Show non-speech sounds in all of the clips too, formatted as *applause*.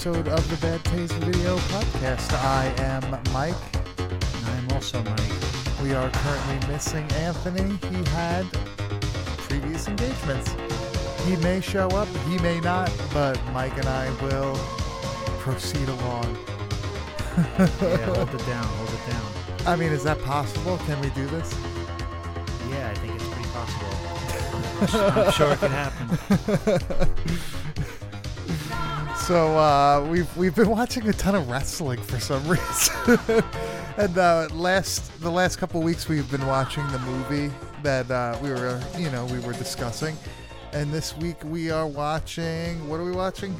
episode of the Bad Taste Video Podcast. I am Mike. I'm also Mike. We are currently missing Anthony. He had previous engagements. He may show up, he may not, but Mike and I will proceed along. Yeah, *laughs* hold it down, hold it down. I mean, is that possible? Can we do this? Yeah, I think it's pretty possible. I'm sure it can happen. *laughs* So uh, we've we've been watching a ton of wrestling for some *laughs* reason, and uh, last the last couple weeks we've been watching the movie that uh, we were you know we were discussing, and this week we are watching. What are we watching?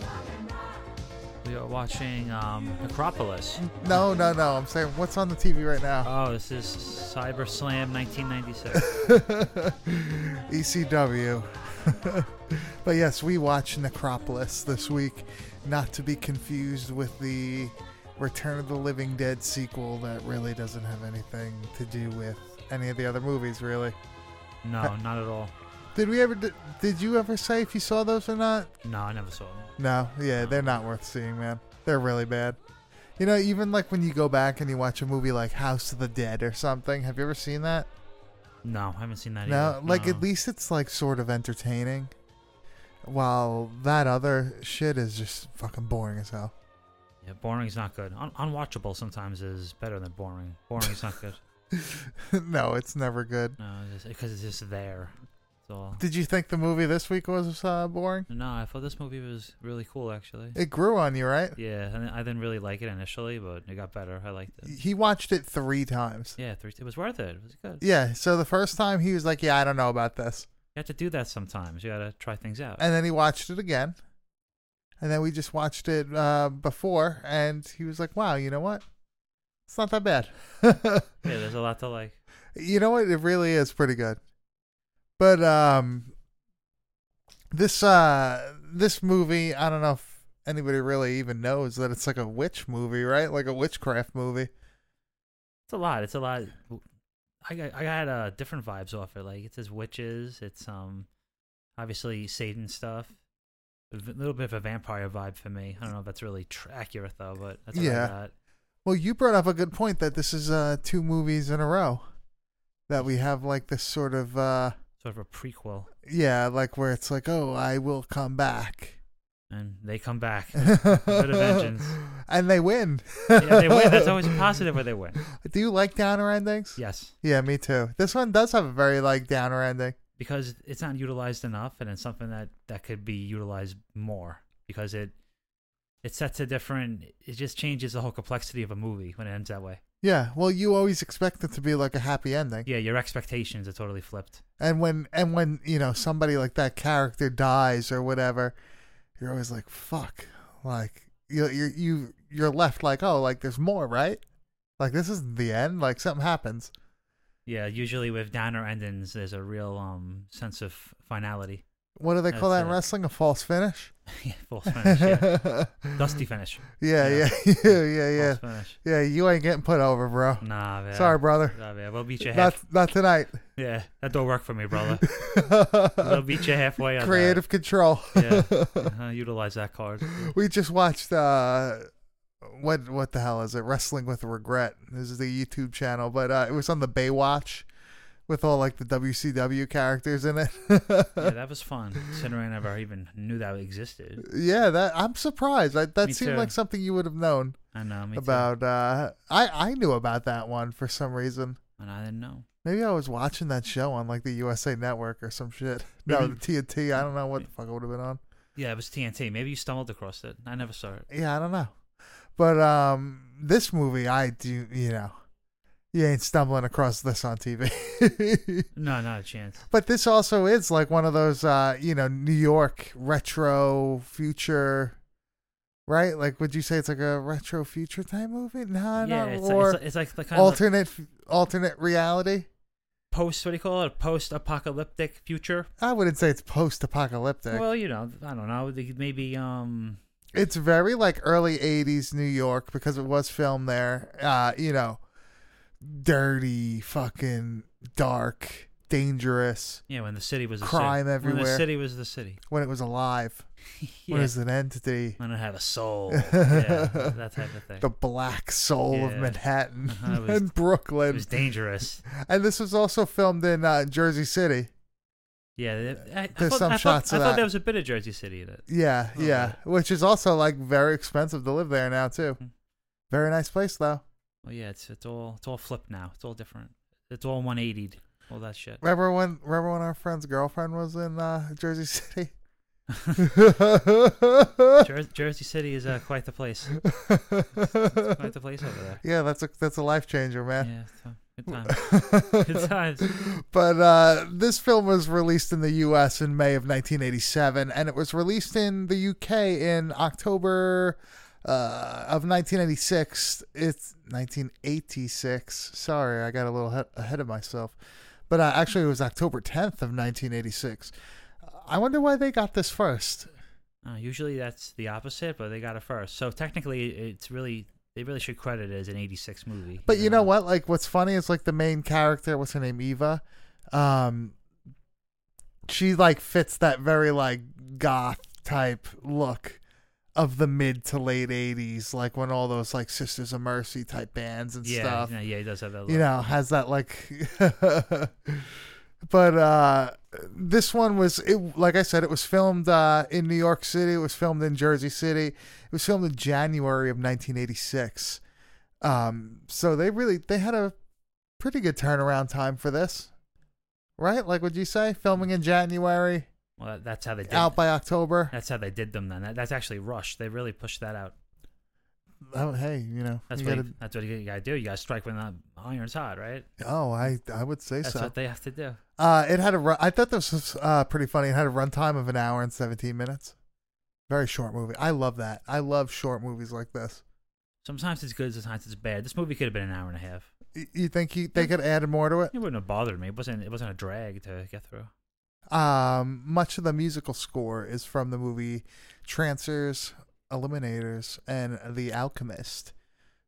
We are watching um, Necropolis. No, no, no. I'm saying what's on the TV right now. Oh, this is Cyber Slam 1996. *laughs* ECW. *laughs* but yes, we watched Necropolis this week, not to be confused with the Return of the Living Dead sequel that really doesn't have anything to do with any of the other movies, really. No, not at all. Did we ever? Did, did you ever say if you saw those or not? No, I never saw them. No. Yeah, they're not worth seeing, man. They're really bad. You know, even like when you go back and you watch a movie like House of the Dead or something. Have you ever seen that? No, I haven't seen that No, either. like No. at least it's like sort of entertaining. While that other shit is just fucking boring as hell. Yeah, boring's not good. Un- unwatchable sometimes is better than boring. Boring's not good. *laughs* no, it's never good. No, because it's just there. Did you think the movie this week was uh, boring? No, I thought this movie was really cool, actually. It grew on you, right? Yeah, and I didn't really like it initially, but it got better. I liked it. He watched it three times. Yeah, three. It was worth it. It was good. Yeah, so the first time he was like, "Yeah, I don't know about this," You have to do that sometimes. You got to try things out. and then he watched it again, and then we just watched it uh, before, and he was like, "Wow, you know what? It's not that bad." *laughs* yeah, there's a lot to like. you know what? It really is pretty good. But um, this uh, this movie, I don't know if anybody really even knows that it's like a witch movie, right? Like a witchcraft movie. It's a lot. It's a lot. I got I got uh, different vibes off it. Like it says witches. It's um obviously Satan stuff. A little bit of a vampire vibe for me. I don't know if that's really tr- accurate though, but that's what Yeah. I got. Well, you brought up a good point that this is uh two movies in a row that we have like this sort of uh Sort of a prequel, yeah, like where it's like, oh, I will come back. And they come back. Bit of vengeance. and they win. yeah, they win. That's always a *laughs* positive where they win. Do you like downer endings? Yes, Yeah, me too. This one does have a very like downer ending. because it's not utilized enough, and it's something that that could be utilized more because it it sets a different. It just changes the whole complexity of a movie when it ends that way. Yeah, well, you always expect it to be like a happy ending, Yeah, your expectations are totally flipped. and when and when you know somebody like that character dies or whatever, you're always like, "Fuck!" Like you you you you're left like, "Oh, like there's more, right?" Like this isn't the end. Like something happens. Yeah, usually with downer endings, there's a real um sense of finality. What do they call That's that in it. wrestling? A false finish. *laughs* Yeah, Full finish, yeah. *laughs* Dusty finish. Yeah, yeah, Yeah. *laughs* yeah, yeah, yeah. False finish. Yeah, you ain't getting put over, bro. Nah, man. Sorry, brother. Nah, man. We'll beat you Not half. not tonight. Yeah, that don't work for me, brother. We'll beat you halfway on. Creative control. Yeah. Uh, utilize that card. we just watched uh what what the hell is it wrestling with regret this is the youtube channel but uh it was on the baywatch with all like the wcw characters in it Yeah, *laughs* that was fun. Considering I never even knew that existed. yeah that i'm surprised I, that Me seemed too. like something you would have known I know. Me too. about uh i i knew about that one for some reason And I didn't know. maybe i was watching that show on like the usa network or some shit *laughs* no the tnt i don't know what the fuck it would have been on Yeah, it was TNT. Maybe you stumbled across it. I never saw it. Yeah, I don't know. But um this movie I do you know you ain't stumbling across this on TV. *laughs* No, not a chance. but this also is like one of those uh, you know, New York retro future right? Like would you say it's like a retro future type movie? No, yeah, no. it's, or like, it's, like, it's like the kind of alternate alternate reality? post. What do you call it? Post-apocalyptic future. I wouldn't say it's post apocalyptic. Well, you know, I don't know. Maybe um, it's very like early 80s New York because it was filmed there. Uh, you know, dirty, fucking dark, dangerous, Yeah, when the city was a Crime city. When everywhere. the city was the city. *laughs* when it was alive, yeah. *laughs* when it was an entity, when it had a soul. *laughs* yeah, that type of thing. the black soul of Manhattan Uh-huh, was- and It Brooklyn. was dangerous. and this was also filmed in uh, Jersey City. Yeah, I, I There's thought, some I shots thought, of I thought there was a bit of Jersey City in it. Yeah, Oh, yeah, which is also like very expensive to live there now too. Hmm. Very nice place though. Well, yeah, it's it's all it's all flipped now. It's all different. It's all 180'd. All that shit. Remember when? Remember when our friend's girlfriend was in uh, Jersey City? *laughs* *laughs* Jer- Jersey City is uh, quite the place. Quite the place over there. *laughs* yeah, that's a that's a life changer, man. Yeah, so, good times. Good times. but uh, this film was released in the U.S. in May of 1987, and it was released in the U.K. in October uh, of 1986. It's 1986. Sorry, I got a little he- ahead of myself. But uh, actually, it was October 10th of 1986. I wonder why they got this first. Uh, usually that's the opposite, but they got it first. So technically, it's really they really should credit it as an '86 movie. But you know what? Like, what's funny is like the main character. What's her name? Eva. Um, she like fits that very like goth type look of the mid to late '80s, like when all those like Sisters of Mercy type bands and Yeah, stuff. yeah, yeah, he does have that. Look. You know, has that like. *laughs* but uh this one was it like I said, it was filmed uh in New York City. It was filmed in Jersey City. It was filmed in January of 1986. Um, so they really they had a pretty good turnaround time for this, right? Like, would you say filming in January, well, that's how they did. out by October? That's how they did them. Then that, that's actually rushed. They really pushed that out. Oh, hey, you know, That's you what gotta, you, that's what you, gotta do. You gotta strike when the iron's hot, right? oh, I I would say That's so. That's what they have to do. Uh, it had a run. I thought this was uh pretty funny. It had a runtime of an hour and 17 minutes. Very short movie. I love that. I love short movies like this. Sometimes it's good, sometimes it's bad. This movie could have been an hour and a half. You think he, they could add more to it? It wouldn't have bothered me. It wasn't. It wasn't a drag to get through. Um, much of the musical score is from the movie Trancers, Eliminators, and The Alchemist.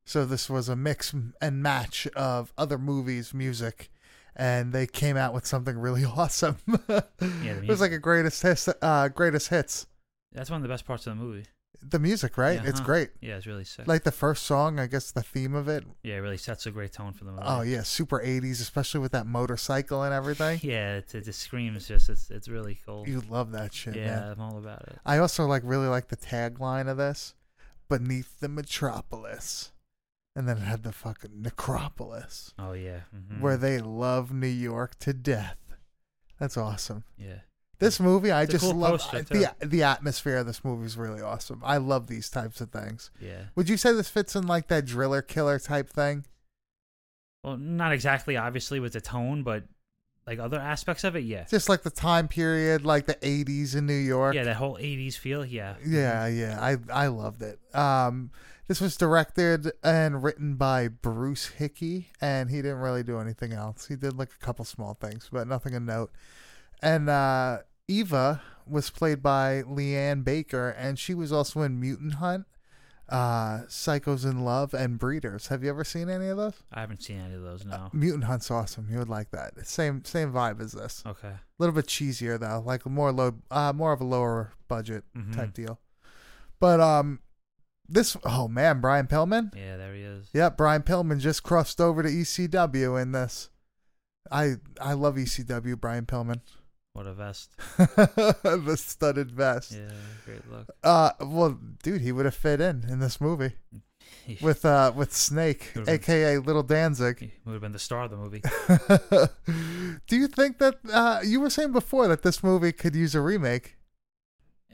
So this was a mix and match of other movies' music, and they came out with something really *laughs* awesome. the it was like a greatest hits, uh, greatest hits. That's one of the best parts of the movie. The music, right? Yeah, It's huh. great. Yeah, it's really sick. Like the first song, I guess the theme of it. yeah, it really sets a great tone for the movie. Oh yeah, super '80s, especially with that motorcycle and everything. *laughs* Yeah, it, it just screams. Just it's it's really cool. You love that shit, yeah, man. I'm all about it. I also like really like the tagline of this, "Beneath the Metropolis," and then it had the fucking Necropolis, Oh yeah. mhm. where they love New York to death. That's awesome. Yeah. This movie, I It's just cool love poster, too. the the atmosphere of this movie is really awesome. I love these types of things. Yeah. Would you say this fits in like that driller killer type thing? Well, not exactly, obviously, with the tone, but like other aspects of it, yeah. Just like the time period, like the '80s in New York. Yeah, that whole '80s feel. Yeah. Yeah, yeah, I I loved it. Um, this was directed and written by Bruce Hickey, and he didn't really do anything else. He did like a couple small things, but nothing of note. And uh, Eva was played by LeeAnne Baker, and she was also in Mutant Hunt, uh, Psychos in Love, and Breeders. Have you ever seen any of those? I haven't seen any of those. No. Mutant Hunt's awesome. You would like that. Same same vibe as this. Okay. A little bit cheesier though, like more low, uh, more of a lower budget Mhm. type deal. But um, this oh man, Brian Pillman. Yeah, there he is. Yep, Brian Pillman just crossed over to ECW in this. I I love ECW, Brian Pillman. What a vest. *laughs* the studded vest. Yeah, great look. Uh, well, dude, he would have fit in in this movie *laughs* with uh with Snake, Could've been- aka Little Danzig. He would have been the star of the movie. *laughs* Do you think that uh you were saying before that this movie could use a remake?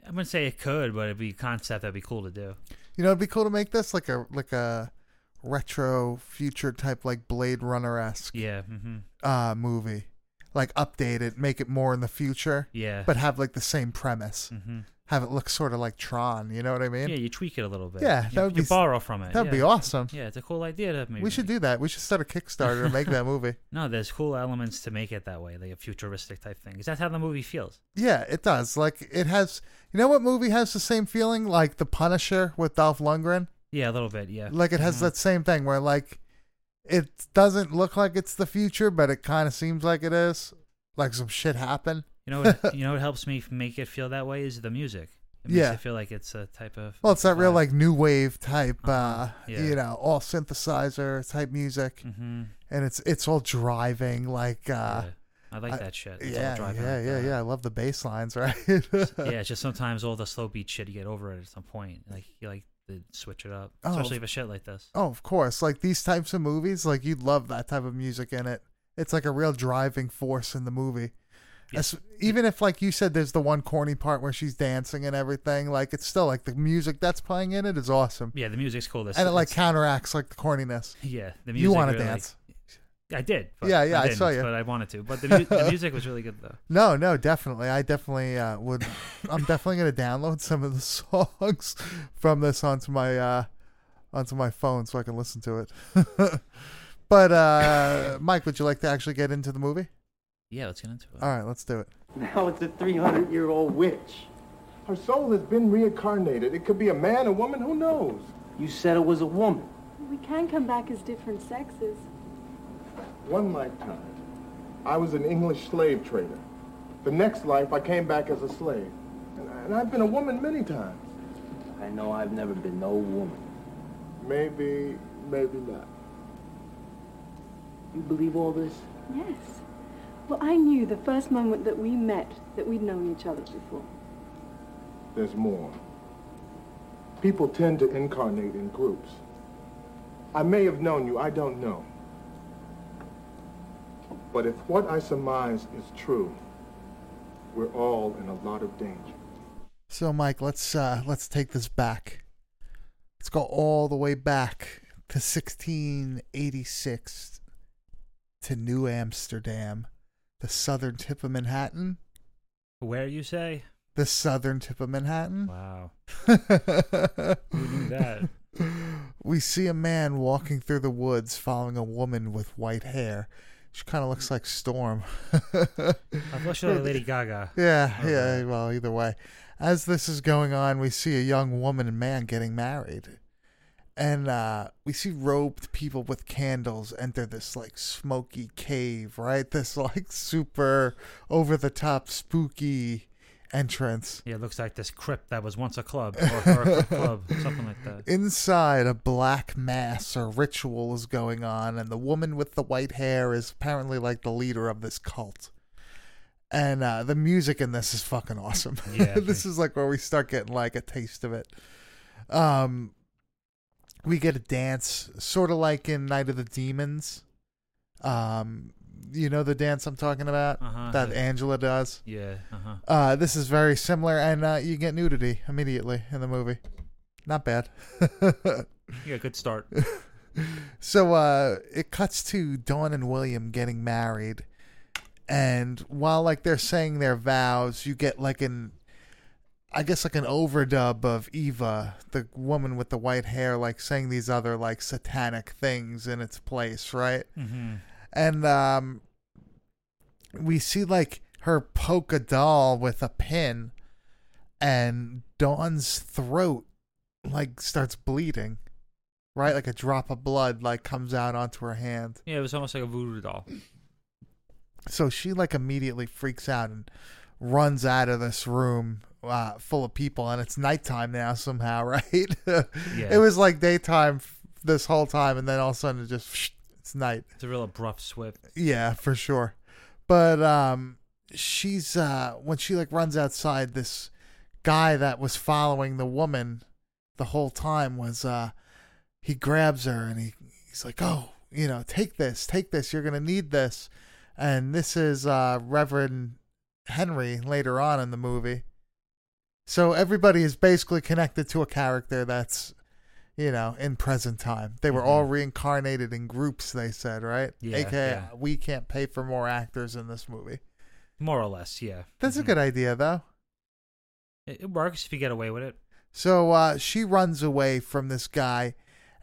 I wouldn't say it could, but it'd be a concept that'd be cool to do. You know, it'd be cool to make this like a like a retro future type like Blade Runner esque Yeah. hmm uh movie. Like update it, make it more in the future, Yeah. but have like the same premise. hmm Have it look sort of like Tron, you know what I mean? yeah, you tweak it a little bit. Yeah, you, that would you be borrow from it. That'd yeah. be awesome. Yeah, it's a cool idea to maybe. We should do that. We should start a Kickstarter to make that *laughs* movie. No, there's cool elements to make it that way, like a futuristic type thing. Is that how the movie feels. Yeah, it does. Like it has you know what movie has the same feeling? Like The Punisher with Dolph Lundgren? Yeah, a little bit. Yeah. Like it has Mhm. that same thing where like it doesn't look like it's the future, but it kind of seems like it is. like some shit happen. You know, what, *laughs* you know what helps me make it feel that way is the music. It makes Yeah. it feel like it's a type of. Well, it's that real like new wave type, uh, Uh-huh, yeah. you know, all synthesizer type music, Mhm. and it's it's all driving like. uh yeah. I like I- that shit. It's Yeah, yeah, yeah, yeah. I love the bass lines, *laughs* right? yeah, it's just sometimes all the slow beat shit you get over it at some point. Like you like to switch it up, Oh, especially if it's shit like this. Oh, of course. Like these types of movies, like you'd love that type of music in it. It's like a real driving force in the movie. Yes. As- even if, like you said, there's the one corny part where she's dancing and everything, like it's still like the music that's playing in it is awesome, Yeah, the music's cool. This and it like counteracts like the corniness. *laughs* yeah, the music. You want to really, dance? I did. But Yeah, yeah, I didn't, saw you. But I wanted to. But the, mu- the music was really good though. *laughs* No, no, definitely. I definitely uh, would. I'm definitely gonna download some of the *laughs* songs from this onto my uh, onto my phone so I can listen to it. *laughs* but uh, Mike, would you like to actually get into the movie? Yeah, let's get into it. All right, let's do it. Now it's a 300 year old witch. Her soul has been reincarnated. It could be a man, a woman, who knows? You said it was a woman. We can come back as different sexes. One lifetime, I was an English slave trader. The next life, I came back as a slave. And, and I've been a woman many times. I know I've never been no woman. Maybe, maybe not. You believe all this? Yes. Well, I knew the first moment that we met that we'd known each other before. There's more. People tend to incarnate in groups. I may have known you, I don't know. But if what I surmise is true, we're all in a lot of danger. So, Mike, let's uh, let's take this back. Let's go all the way back to 1686 to New Amsterdam, the southern tip of Manhattan. Where you say? The southern tip of Manhattan. Wow. *laughs* Who knew that? we see a man walking through the woods following a woman with white hair. She kind of looks like Storm. *laughs* She was *laughs* Lady Gaga. Yeah, Okay. yeah. Well, either way, as this is going on, we see a young woman and man getting married, and uh, we see robed people with candles enter this like smoky cave. Right, *laughs* this like super over the top spooky entrance. Yeah, it looks like this crypt that was once a club or, or a *laughs* club, something like that. Inside, a black mass or ritual is going on, and the woman with the white hair is apparently like the leader of this cult. And uh, the music in this is fucking awesome. Yeah, *laughs* this is like where we start getting like a taste of it. Um, we get a dance, sort of like in Night of the Demons. Um, you know the dance I'm talking about Uh-huh. that Angela does. Yeah. Uh huh. Uh, this is very similar, and uh, you get nudity immediately in the movie. Not bad. *laughs* Yeah, good start. *laughs* so uh, it cuts to Dawn and William getting married, and while like they're saying their vows, you get like an, I guess like an overdub of Eva, the woman with the white hair, like saying these other like satanic things in its place, right? Mm-hmm. And um, we see like her poke a doll with a pin, and Dawn's throat like starts bleeding, right? Like a drop of blood like comes out onto her hand. Yeah, it was almost like a voodoo doll. So she like immediately freaks out and runs out of this room uh, full of people, and it's nighttime now somehow, *laughs* right? Yeah. It was like daytime f- this whole time, and then all of a sudden it just it's night. It's a real abrupt swift. Yeah, for sure. But um she's uh when she like runs outside this guy that was following the woman the whole time was uh he grabs her and he he's like, "Oh, you know, take this, take this. You're going to need this." And this is uh Reverend Henry later on in the movie. So everybody is basically connected to a character that's you know, in present time. They were all Mhm. reincarnated in groups, they said, right? Yeah, AKA, yeah. we can't pay for more actors in this movie. More or less, yeah. That's a Mhm. good idea, though. It, it works if you get away with it. So uh, she runs away from this guy,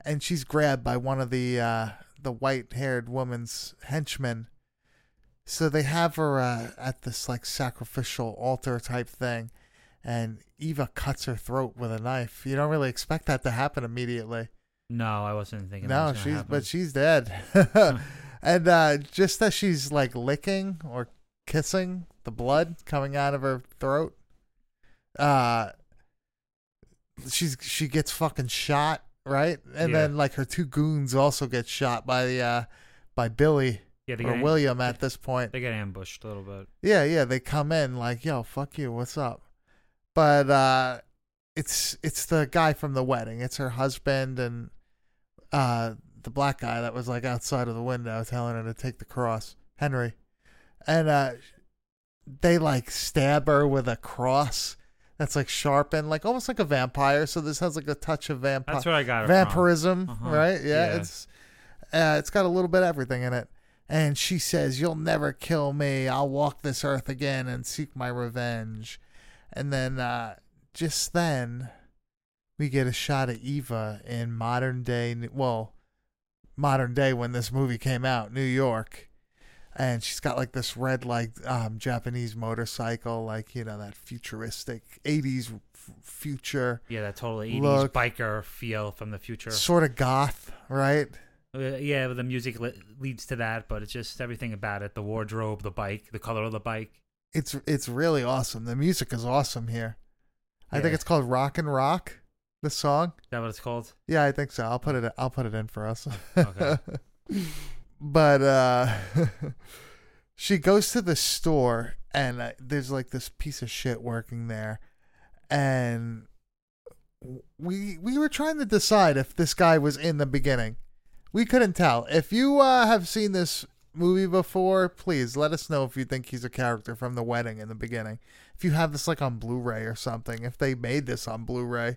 and she's grabbed by one of the uh, the white haired woman's henchmen. So they have her uh, at this like sacrificial altar type thing, and Eva cuts her throat with a knife. You don't really expect that to happen immediately. No, I wasn't thinking. that No, was she's happen. but she's dead. *laughs* *laughs* and uh, just that she's like licking or kissing, the blood coming out of her throat. Uh, she's she gets fucking shot, right? And Yeah. then like her two goons also get shot by the uh by Billy Yeah, they or William at this point. they get ambushed a little bit. Yeah, yeah, they come in like, "Yo, fuck you, what's up?" But uh it's it's the guy from the wedding. It's her husband and uh the black guy that was like outside of the window telling her to take the cross, Henry. And uh they like stab her with a cross that's like sharpened, like almost like a vampire. So this has like a touch of vampire That's where I got vampirism, Uh-huh. right? Yeah, Yeah. it's uh, it's got a little bit of everything in it. And she says, "You'll never kill me. I'll walk this earth again and seek my revenge." And then, uh, just then, we get a shot of Eva in modern day, well, modern day when this movie came out, New York. And she's got like this red, like um, Japanese motorcycle, like you know that futuristic '80s f- future, Yeah, that totally 80s Look. biker feel from the future. sort of goth, right? Uh, yeah, the music le- leads to that, but it's just everything about it the wardrobe, the bike, the color of the bike. It's it's really awesome. The music is awesome here. I think Yeah. it's called Rock and Rock. The song. Is that what it's called? Yeah, I think so. I'll put it. I'll put it in for us. Okay. *laughs* but uh, *laughs* she goes to the store and uh, there's like this piece of shit working there, and we we were trying to decide if this guy was in the beginning. We couldn't tell. If you uh, have seen this movie before, please let us know if you think he's a character from the wedding in the beginning. If you have this like on Blu-ray or something, if they made this on Blu-ray,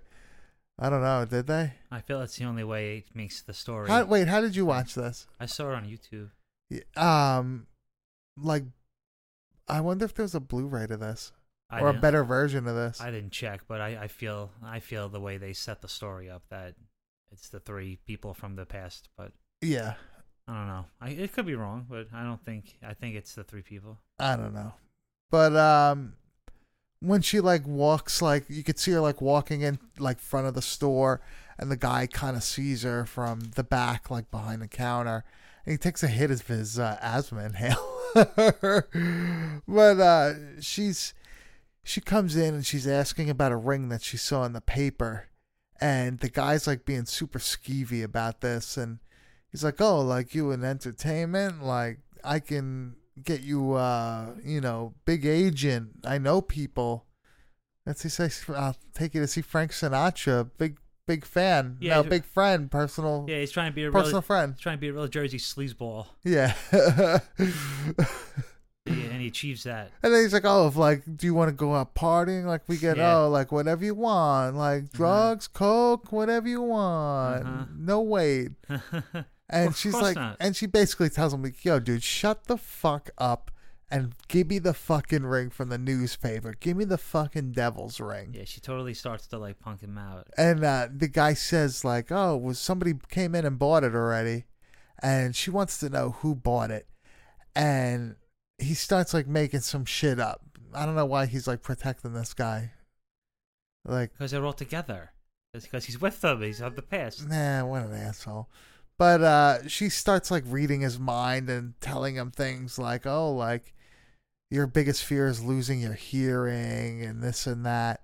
I don't know. Did they? I feel that's the only way it makes the story. How, wait, how did you watch this? I saw it on YouTube. Yeah, Um, like, I wonder if there's a Blu-ray to this I or a better version of this. I didn't check, but I, I feel I feel the way they set the story up that it's the three people from the past. But yeah, I don't know. I, it could be wrong, but I don't think. I think it's the three people. I don't know, but um, when she like walks, like you could see her like walking in like front of the store, and the guy kind of sees her from the back, like behind the counter, and he takes a hit of his uh, asthma inhaler. *laughs* but uh, she's she comes in and she's asking about a ring that she saw in the paper, and the guy's like being super skeevy about this, and he's like, "Oh, like you in entertainment, like I can." Get you, uh, you know, big agent. I know people. Let's see, say, I'll take you to see Frank Sinatra. Big, big fan. Yeah, no, big friend. Personal, Yeah, he's trying to be a personal real, friend. he's trying to be a real Jersey sleazeball, Yeah. and he achieves that. *laughs* And then he's like, "Oh, if like, do you want to go out partying? Like, we get Yeah. oh, like whatever you want, like drugs, coke, whatever you want, Uh-huh. no wait." *laughs* And Of she's like, not. and she basically tells him, like, "Yo, dude, shut the fuck up and give me the fucking ring from the newspaper. Give me the fucking devil's ring." yeah, she totally starts to like punk him out. And uh, the guy says, like, "Oh, was somebody came in and bought it already?" And she wants to know who bought it, and he starts like making some shit up. I don't know why he's like protecting this guy. Like, Because they're all together. It's because he's with them. He's of the past. nah, what an asshole. But uh, she starts like reading his mind and telling him things like, "Oh, like your biggest fear is losing your hearing and this and that."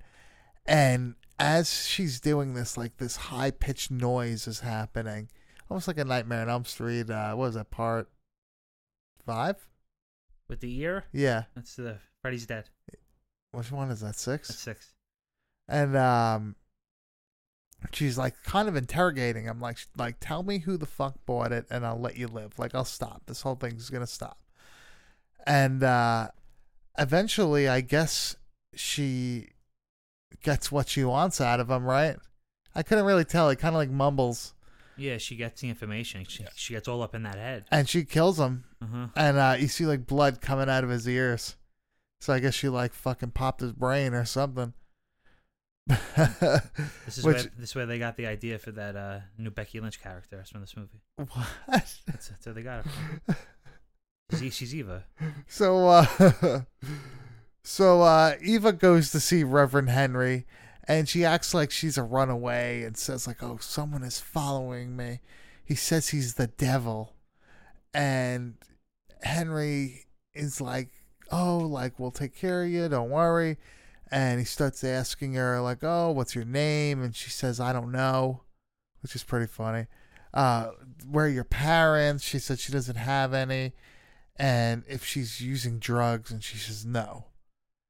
And as she's doing this, like this high pitched noise is happening, almost like a Nightmare on Elm Street. Uh, what was that part? Five? With the ear, Yeah. that's the Freddy's dead. Which one is that? Six? That's six. and um she's like kind of interrogating him like like tell me who the fuck bought it and I'll let you live. Like I'll stop. This whole thing's to stop. And uh eventually I guess she gets what she wants out of him right? I couldn't really tell. He kind of like mumbles. Yeah, she gets the information. She, she gets all up in that head. and she kills him. Uh-huh. and uh you see like blood coming out of his ears. So I guess she like fucking popped his brain or something *laughs* This is Which- where this is where they got the idea for that uh, new Becky Lynch character from this movie. what That's, that's where they got it from. She's, she's Eva. So uh *laughs* so uh Eva goes to see Reverend Henry and she acts like she's a runaway and says like, "Oh, someone is following me." He says he's the devil. And Henry is like, "Oh, like we'll take care of you. Don't worry." And he starts asking her like, "Oh, what's your name?" And she says, "I don't know," which is pretty funny. Uh, where are your parents? She said she doesn't have any, and if she's using drugs, and she says no.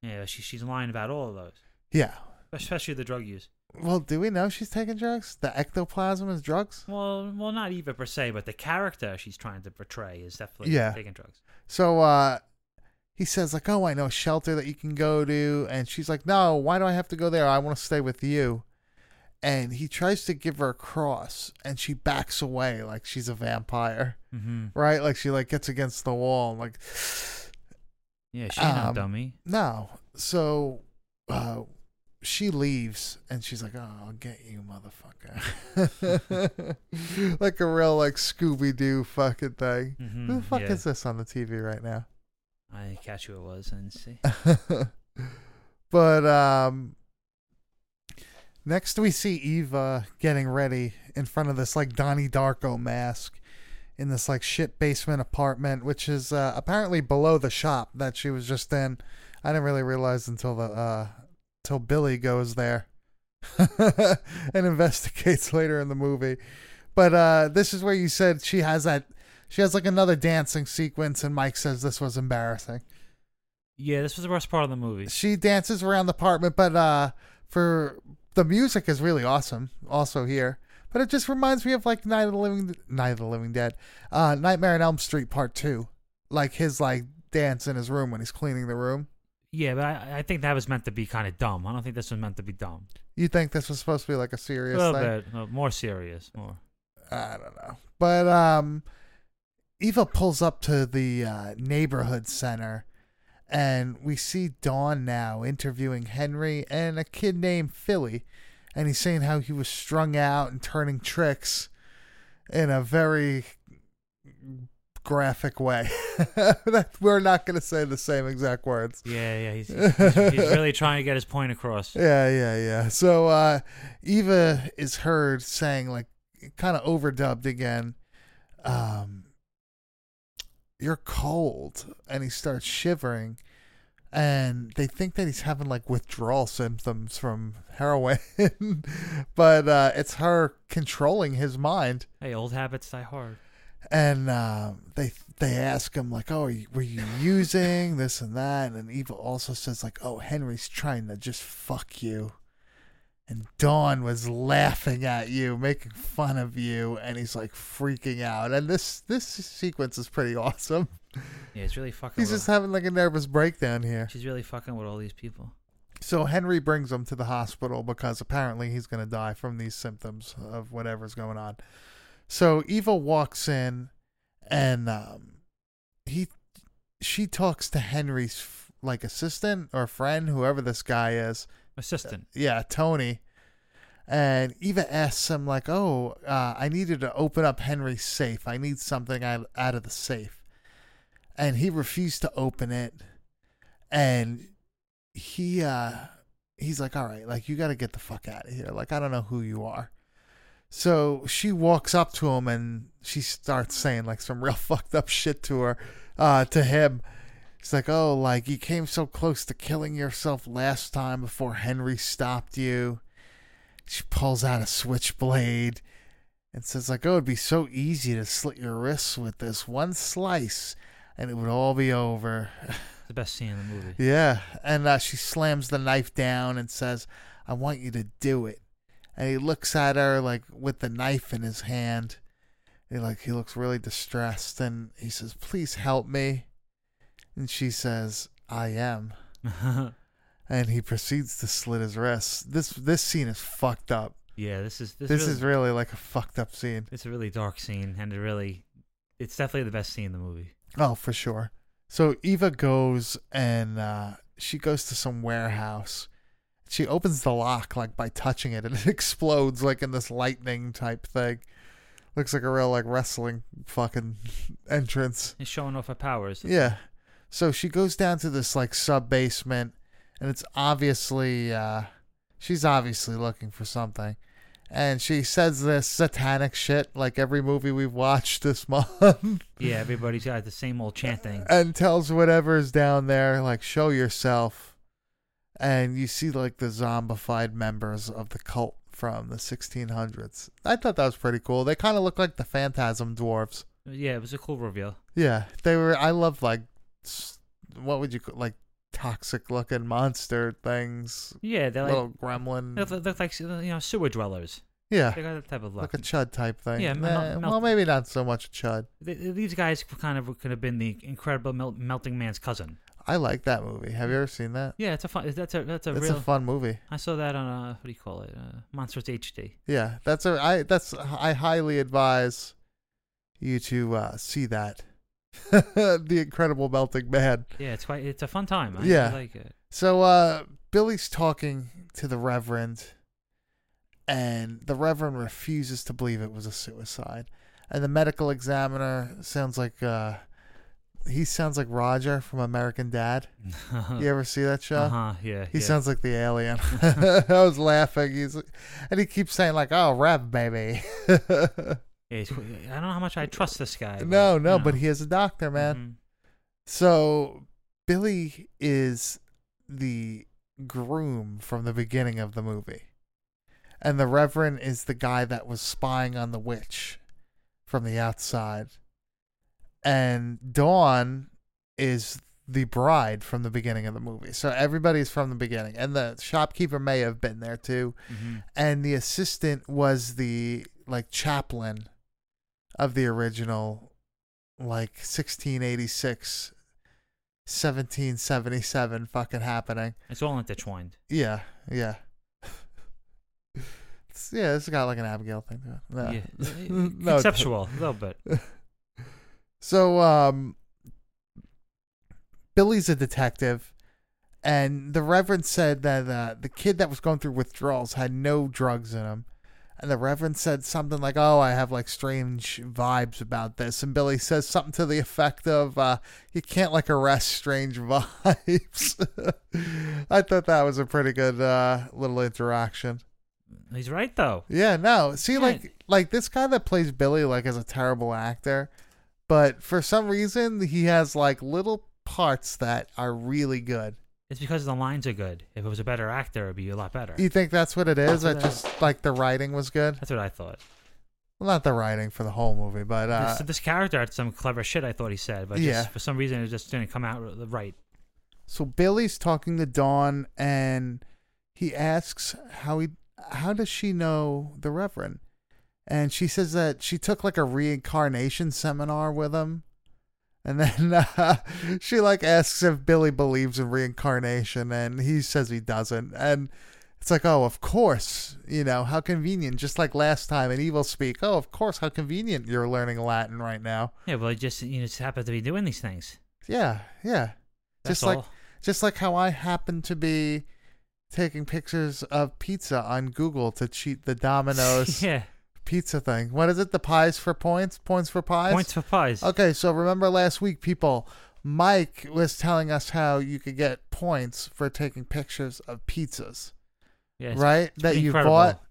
Yeah, she, she's lying about all of those, Yeah. especially the drug use. Well, do we know she's taking drugs? The ectoplasm is drugs. Well, well, not Eva per se, but the character she's trying to portray is definitely Yeah. taking drugs. So uh he says like, "Oh, I know a shelter that you can go to." And she's like, "No, why do I have to go there? I want to stay with you." And he tries to give her a cross and she backs away like she's a vampire, Mm-hmm. right? Like she like gets against the wall and like Yeah, she's Um, dummy. no. So uh she leaves and she's like, "Oh, I'll get you, motherfucker." *laughs* like a real like Scooby Doo fucking thing. Mm-hmm. Who the fuck yeah. is this on the TV right now? I catch who it was and see. *laughs* but um next we see Eva getting ready in front of this like Donnie Darko mask in this like shit basement apartment which is uh, apparently below the shop that she was just in. I didn't really realize until the uh till Billy goes there *laughs* and investigates *laughs* later in the movie. But uh this is where you said she has that she has like another dancing sequence and Mike says this was embarrassing Yeah, this was the worst part of the movie. she dances around the apartment, but uh, for the music is really awesome. Also here, but it just reminds me of like Night of the Living, Night of the Living Dead, uh, Nightmare on Elm Street Part Two, like his like dance in his room when he's cleaning the room. Yeah, but I, I think that was meant to be kind of dumb. I don't think this was meant to be dumb. You think this was supposed to be like a A serious little thing? bit uh, more serious, more. I don't know, but um, Eva pulls up to the uh, neighborhood center, and we see Dawn now interviewing Henry and a kid named Philly, and he's saying how he was strung out and turning tricks in a very graphic way. *laughs* that we're not going to say the same exact words. Yeah, yeah, he's, he's, he's really *laughs* trying to get his point across. Yeah, yeah, yeah. So uh Eva is heard saying like kind of overdubbed again, um you're cold and he starts shivering and they think that he's having like withdrawal symptoms from heroin *laughs* but uh it's her controlling his mind Hey, old habits die hard. and uh, they they ask him like, "Oh, were you using this and that?" And Eva also says like, "Oh, Henry's trying to just fuck you." And Dawn was laughing at you, making fun of you, and he's like freaking out. And this this sequence is pretty awesome. Yeah, he's really fucking. He's just having like a nervous breakdown here. She's really fucking with all these people. So Henry brings him to the hospital because apparently he's going to die from these symptoms of whatever's going on. So Eva walks in, and um, he, she talks to Henry's like assistant or friend, whoever this guy is. Assistant. Yeah, Tony. And Eva asks him like, "Oh, uh, I needed to open up Henry's safe. I need something out, out of the safe." And he refused to open it. And he uh he's like, "All right, like you got to get the fuck out of here. Like I don't know who you are." So she walks up to him and she starts saying like some real *laughs* fucked up shit to her, uh, to him. She's like, "Oh, like you came so close to killing yourself last time before Henry stopped you." She pulls out a switchblade and says like, "Oh, it'd be so easy to slit your wrists with this one slice, and it would all be over." The best scene in the movie. Yeah, and uh, she slams the knife down and says, "I want you to do it." And he looks at her like with the knife in his hand. He like he looks really distressed, and he says, "Please help me." And she says, "I am." *laughs* And he proceeds to slit his wrists. This this scene is fucked up. yeah, this is this, This really, is really like a fucked up scene. it's a really dark scene, and it really, it's definitely the best scene in the movie. Oh, for sure. So Eva goes and uh, she goes to some warehouse. She opens the lock like by touching it, and it *laughs* explodes like in this lightning type thing. Looks like a real like wrestling fucking *laughs* entrance. He's showing off her powers. Yeah. So she goes down to this like sub basement, and it's obviously uh, she's obviously looking for something, and she says this satanic shit like every movie we've watched this *laughs* month, Yeah, everybody's got the same old chanting. and tells whatever's down there like show yourself, and you see like the zombified members of the cult from the 1600s. I thought that was pretty cool. They kind of look like the phantasm dwarves. Yeah, it was a cool reveal. Yeah, they were. I love like what would you call like toxic looking monster things, Yeah, they're like little gremlin. they look, look like you know sewer dwellers. Yeah, They got that type of look. like a chud type thing. Yeah, mel- mel- well, maybe not so much a chud. Th- th- These guys kind of could have been the incredible mel- melting man's cousin. I like that movie. Have you ever seen that? Yeah, it's a fun. That's a that's a It's real. a fun movie. I saw that on a what do you call it? Uh, Monsters HD. Yeah, that's a. I that's I highly advise you to uh, see that. *laughs* the Incredible Melting Man. Yeah, it's quite. It's a fun time. I, Yeah. Like it. So uh Billy's talking to the Reverend and the Reverend refuses to believe it was a suicide. And the medical examiner sounds like uh he sounds like Roger from American Dad. *laughs* You ever see that show? Uh huh. Yeah. He yeah. sounds like the alien. *laughs* I was laughing. He's and he keeps saying like, "Oh, Rev, baby." I don't know how much I trust this guy. but, no, no, you but he is a doctor, man. Mhm. So Billy is the groom from the beginning of the movie. And the Reverend is the guy that was spying on the witch from the outside. And Dawn is the bride from the beginning of the movie. So everybody's from the beginning. And the shopkeeper may have been there too. Mhm. And the assistant was the like chaplain of the original like 1686 1777 fucking happening. It's all intertwined. Yeah, yeah. It's- yeah, it's got like an Abigail thing to it. *laughs* No. Yeah. No, Conceptual, a little bit. *laughs* So, um, Billy's a detective, and the Reverend said that uh, the kid that was going through withdrawals had no drugs in him. And the Reverend said something like, Oh, I have like strange vibes about this. And Billy says something to the effect of, uh, You can't like arrest strange *laughs* vibes. I thought that was a pretty good uh, little interaction. He's right though. Yeah, no. See, Yeah. like like this guy that plays Billy, like is a terrible actor, but for some reason he has like little parts that are really good. It's because the lines are good. If it was a better actor, it'd be a lot better. You think that's what it is? That That's- just like the writing was good. That's what I thought. Well, not the writing for the whole movie, but uh, this, this character had some clever shit. I thought he said, but Yeah. just for some reason it just didn't come out right. so Billy's talking to Dawn, and he asks how he how does she know the Reverend, and she says that she took like a reincarnation seminar with him. And then *laughs* uh, she like asks if Billy believes in reincarnation, and he says he doesn't. And it's like, oh, of course, you know how convenient. Just like last time in Evil Speak, oh, of course, how convenient you're learning Latin right now. Yeah, well, he just you know just happen to be doing these things. Yeah, yeah. That's just like just like how I happen to be taking pictures of pizza on Google to cheat the *laughs* Domino's yeah, pizza thing. What is it? The pies for points? Points for pies? points for pies. Okay, so remember last week, people, Mike was telling us how you could get points for taking pictures of pizzas, it's- right? That pretty you bought.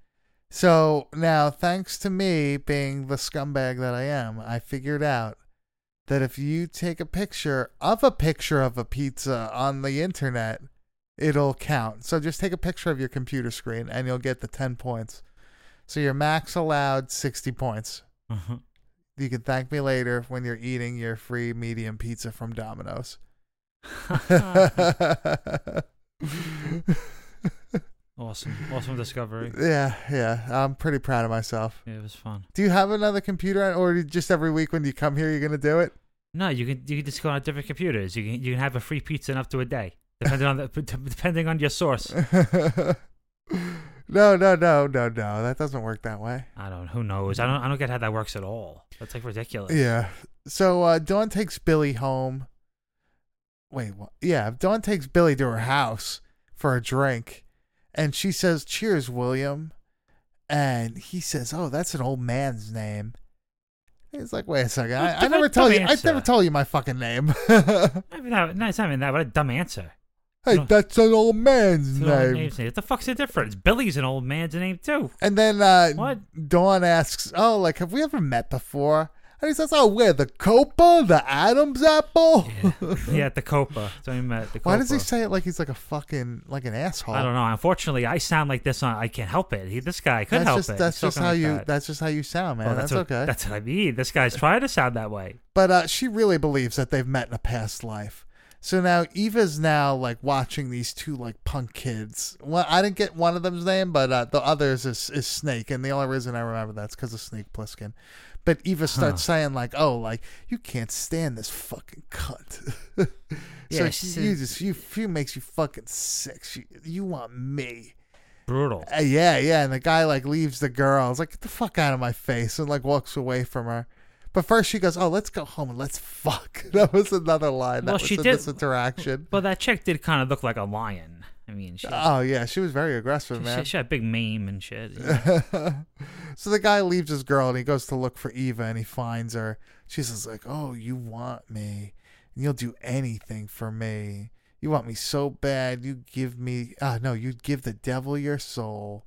So now, thanks to me being the scumbag that I am, I figured out that if you take a picture of a picture of a pizza on the internet, it'll count. So just take a picture of your computer screen and you'll get the 10 points. So your max allowed 60 points. Mhm. You can thank me later when you're eating your free medium pizza from Domino's. *laughs* awesome, awesome discovery. yeah, yeah. I'm pretty proud of myself. Yeah, it was fun. Do you have another computer, or just every week when you come here, you're gonna do it? No, you can you can just go on different computers. You can you can have a free pizza in up to a day, depending on the *laughs* depending on your source. *laughs* no, no, no, no, no. That doesn't work that way. I don't. Who knows? I don't. I don't get how that works at all. That's like ridiculous. Yeah. So uh, Dawn takes Billy home. Wait, what? Yeah, Dawn takes Billy to her house for a drink, and she says, "Cheers, William," and he says, "Oh, that's an old man's name." He's like, "Wait a second, I, I never told you. I never told you my fucking name." *laughs* I mean, no, it's not even that. What a dumb answer. Hey, No. that's an old man's old name. name's. What the fuck's the difference? Billy's an old man's name too. And then uh, What? Dawn asks, "Oh, like have we ever met before?" And he says, "Oh, where the Copa, the Adam's apple." yeah, *laughs* at the Copa. So we met the Copa. Why does he say it like he's like a fucking like an asshole? I don't know. Unfortunately, I sound like this. On I can't help it. He, this guy could That's help just it. that's He's just talking how like you that. that's just how you sound, man. Well, that's, what, okay. That's what I mean. This guy's trying to sound that way. But uh, she really believes that they've met in a past life. So now Eva's now like watching these two like punk kids. Well, I didn't get one of them's name, but uh, the others is, is Snake, and the only reason I remember that's because of Snake Plissken. But Eva starts saying like, "Oh, like you can't stand this fucking cunt." *laughs* so Yeah, she, she- you just you she makes you fucking sick. She, you want me? Brutal. Uh, yeah, yeah. And the guy like leaves the girl. It's like, get the fuck out of my face, and like walks away from her. But first she goes, "Oh, let's go home and let's fuck." *laughs* That was another line. That Well, was she in did- this interaction. But that chick did kind of look like a lion. I mean, she, Oh yeah, she was very aggressive, she, man. she had a big mane and shit. *laughs* so the guy leaves his girl and he goes to look for Eva and he finds her. She's just like, "Oh, you want me? And you'll do anything for me. You want me so bad. You give me ah no, you give the devil your soul."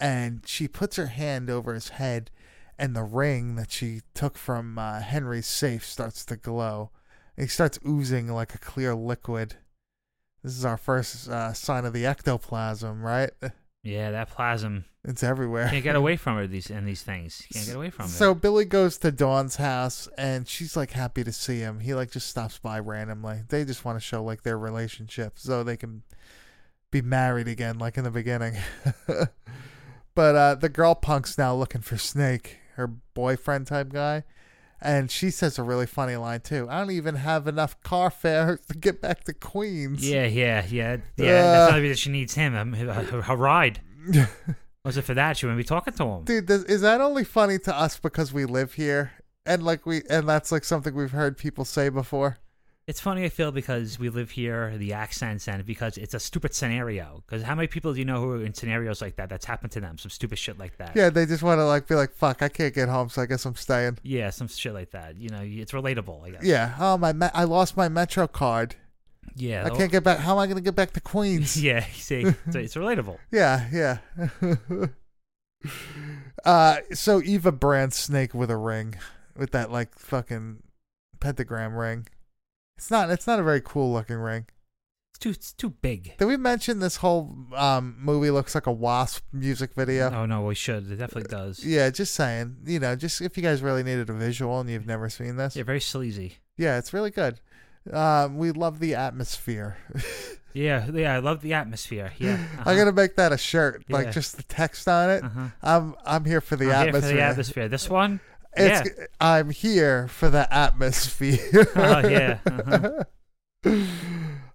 And she puts her hand over his head, and the ring that she took from uh, Henry's safe starts to glow. It starts oozing like a clear liquid. This is our first uh, sign of the ectoplasm, right? yeah, that plasm It's everywhere. can't get away *laughs* from her. These and these things can't get away from it. So. Billy goes to Dawn's house and she's like happy to see him. He like just stops by randomly. They just want to show like their relationship so they can be married again like in the beginning. *laughs* but uh the girl punk's now looking for Snake, her boyfriend type guy. And she says a really funny line too. I don't even have enough car fare to get back to Queens. Yeah, yeah, yeah, yeah. Uh, That's not that she needs him. um, Her, her, her ride. *laughs* Was it for that? She wouldn't be talking to him. Dude, does, is that only funny to us because we live here? And like we and that's like something we've heard people say before. It's funny, I feel, because we live here, the accents, and because it's a stupid scenario. Because how many people do you know who are in scenarios like that? That's happened to them, some stupid shit like that. Yeah, they just want to like be like, "Fuck, I can't get home, so I guess I'm staying." Yeah, some shit like that. You know, it's relatable. I guess. Yeah. Oh my, me- I lost my Metro card. Yeah. I can't get back. How am I going to get back to Queens? *laughs* Yeah. See, it's, it's relatable. *laughs* yeah, yeah. *laughs* uh, so Eva brands Snake with a ring, with that like fucking pentagram ring. It's not. It's not a very cool looking ring. It's too. It's too big. Did we mention this whole um, movie looks like a Wasp music video? Oh no, we should. It definitely does. Yeah, just saying. You know, just if you guys really needed a visual and you've never seen this, Yeah, very sleazy. yeah, it's really good. Um, we love the atmosphere. *laughs* Yeah, yeah. I love the atmosphere. Yeah. uh-huh. I'm gonna make that a shirt, like Yeah. just the text on it. Uh-huh. I'm I'm here for the I'm here atmosphere. for the atmosphere. This one. It's, yeah. I'm here for the atmosphere. *laughs* Oh yeah. Uh-huh. *laughs*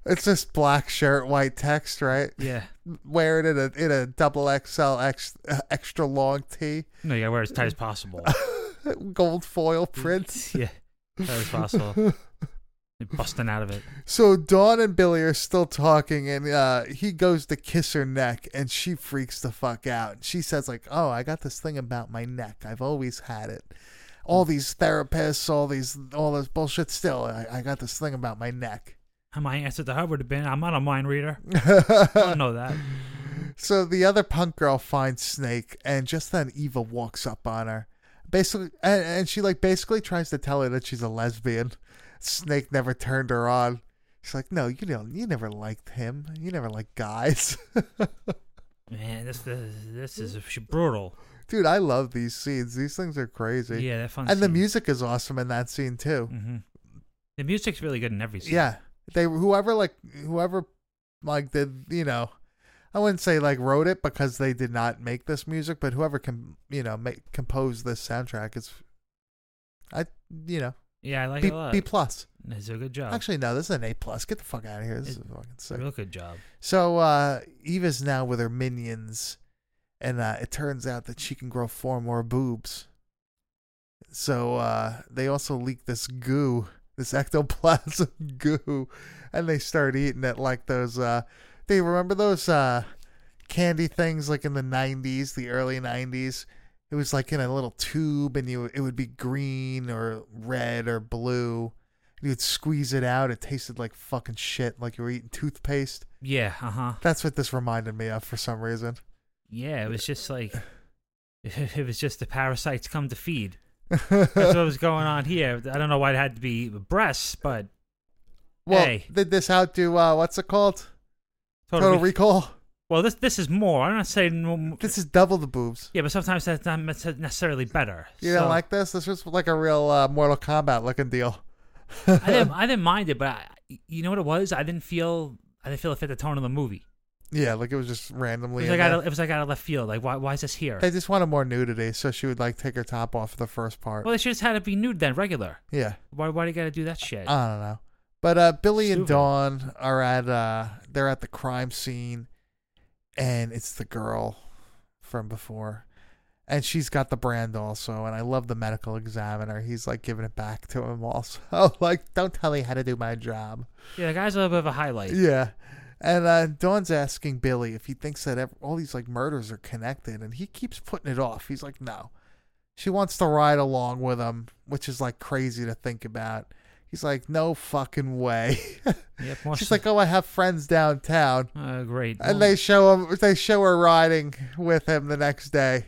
it's just black shirt, white text, right? Yeah. Wear it in a in a double XL ex, uh, extra long tee, No, you gotta wear it as tight as possible. *laughs* gold foil print. yeah. Tight as possible. Busting out of it. So Dawn and Billy are still talking, and uh, he goes to kiss her neck, and she freaks the fuck out. She says like, "Oh, I got this thing about my neck. I've always had it. All these therapists, all these, all this bullshit. Still, I, I got this thing about my neck." And my answer to her would have been, "I'm not a mind reader. *laughs* I don't know that." So the other punk girl finds Snake, and just then Eva walks up on her, basically, and, and she like basically tries to tell her that she's a lesbian. Snake never turned her on. She's like, "No, you don't. You never liked him. You never liked guys." *laughs* Man, this this, this is brutal. Dude, I love these scenes. These things are crazy. Yeah, that fun. and the music is awesome in that scene too. hmm The music's really good in every scene. Yeah, they whoever like whoever like did you know, I wouldn't say like wrote it because they did not make this music, but whoever can you know make compose this soundtrack is, I you know yeah, I like B, it a lot. B plus. It's a good job. Actually, no, this is an A plus. Get the fuck out of here. This is fucking sick. real good job. So uh Eva's now with her minions, and uh, it turns out that she can grow four more boobs. So uh they also leak this goo, this ectoplasm *laughs* goo, and they start eating it like those. uh They remember those uh candy things like in the '90s, the early '90s. It was like in a little tube, and you it would be green or red or blue. You'd squeeze it out. It tasted like fucking shit, like you were eating toothpaste. Yeah, uh huh. That's what this reminded me of for some reason. Yeah, it was just like *laughs* it was just the parasites come to feed. *laughs* That's what was going on here. I don't know why it had to be breasts, but well, Hey. did this outdo uh, what's it called? Total, Total Re- Recall. Well, this this is more. I'm not saying This is double the boobs. yeah, but sometimes that's not necessarily better. You So, don't like this? This was like a real uh, Mortal Kombat looking deal. I didn't *laughs* I didn't mind it, but I, you know what it was? I didn't feel I didn't feel it fit the tone of the movie. Yeah, like it was just It randomly. was in like out there. of, it was like out of left field. Like why why is this here? They just wanted more nudity, so she would like take her top off for the first part. Well, they should just had it be nude then, regular. yeah, Why why do you got to do that shit? I don't know. But uh, Billy and Stupid. Dawn are at uh, they're at the crime scene, and it's the girl from before, and she's got the brand also. And I love the medical examiner. He's like giving it back to him also. *laughs* like, don't tell me how to do my job. yeah, the guy's a little bit of a highlight. Yeah. And uh, Dawn's asking Billy if he thinks that ev- all these like murders are connected, and he keeps putting it off. He's like, no. She wants to ride along with him, which is like crazy to think about. He's like, no fucking way. Yep, *laughs* She's like, oh, I have friends downtown, uh, great. and they show him. They show her riding with him the next day.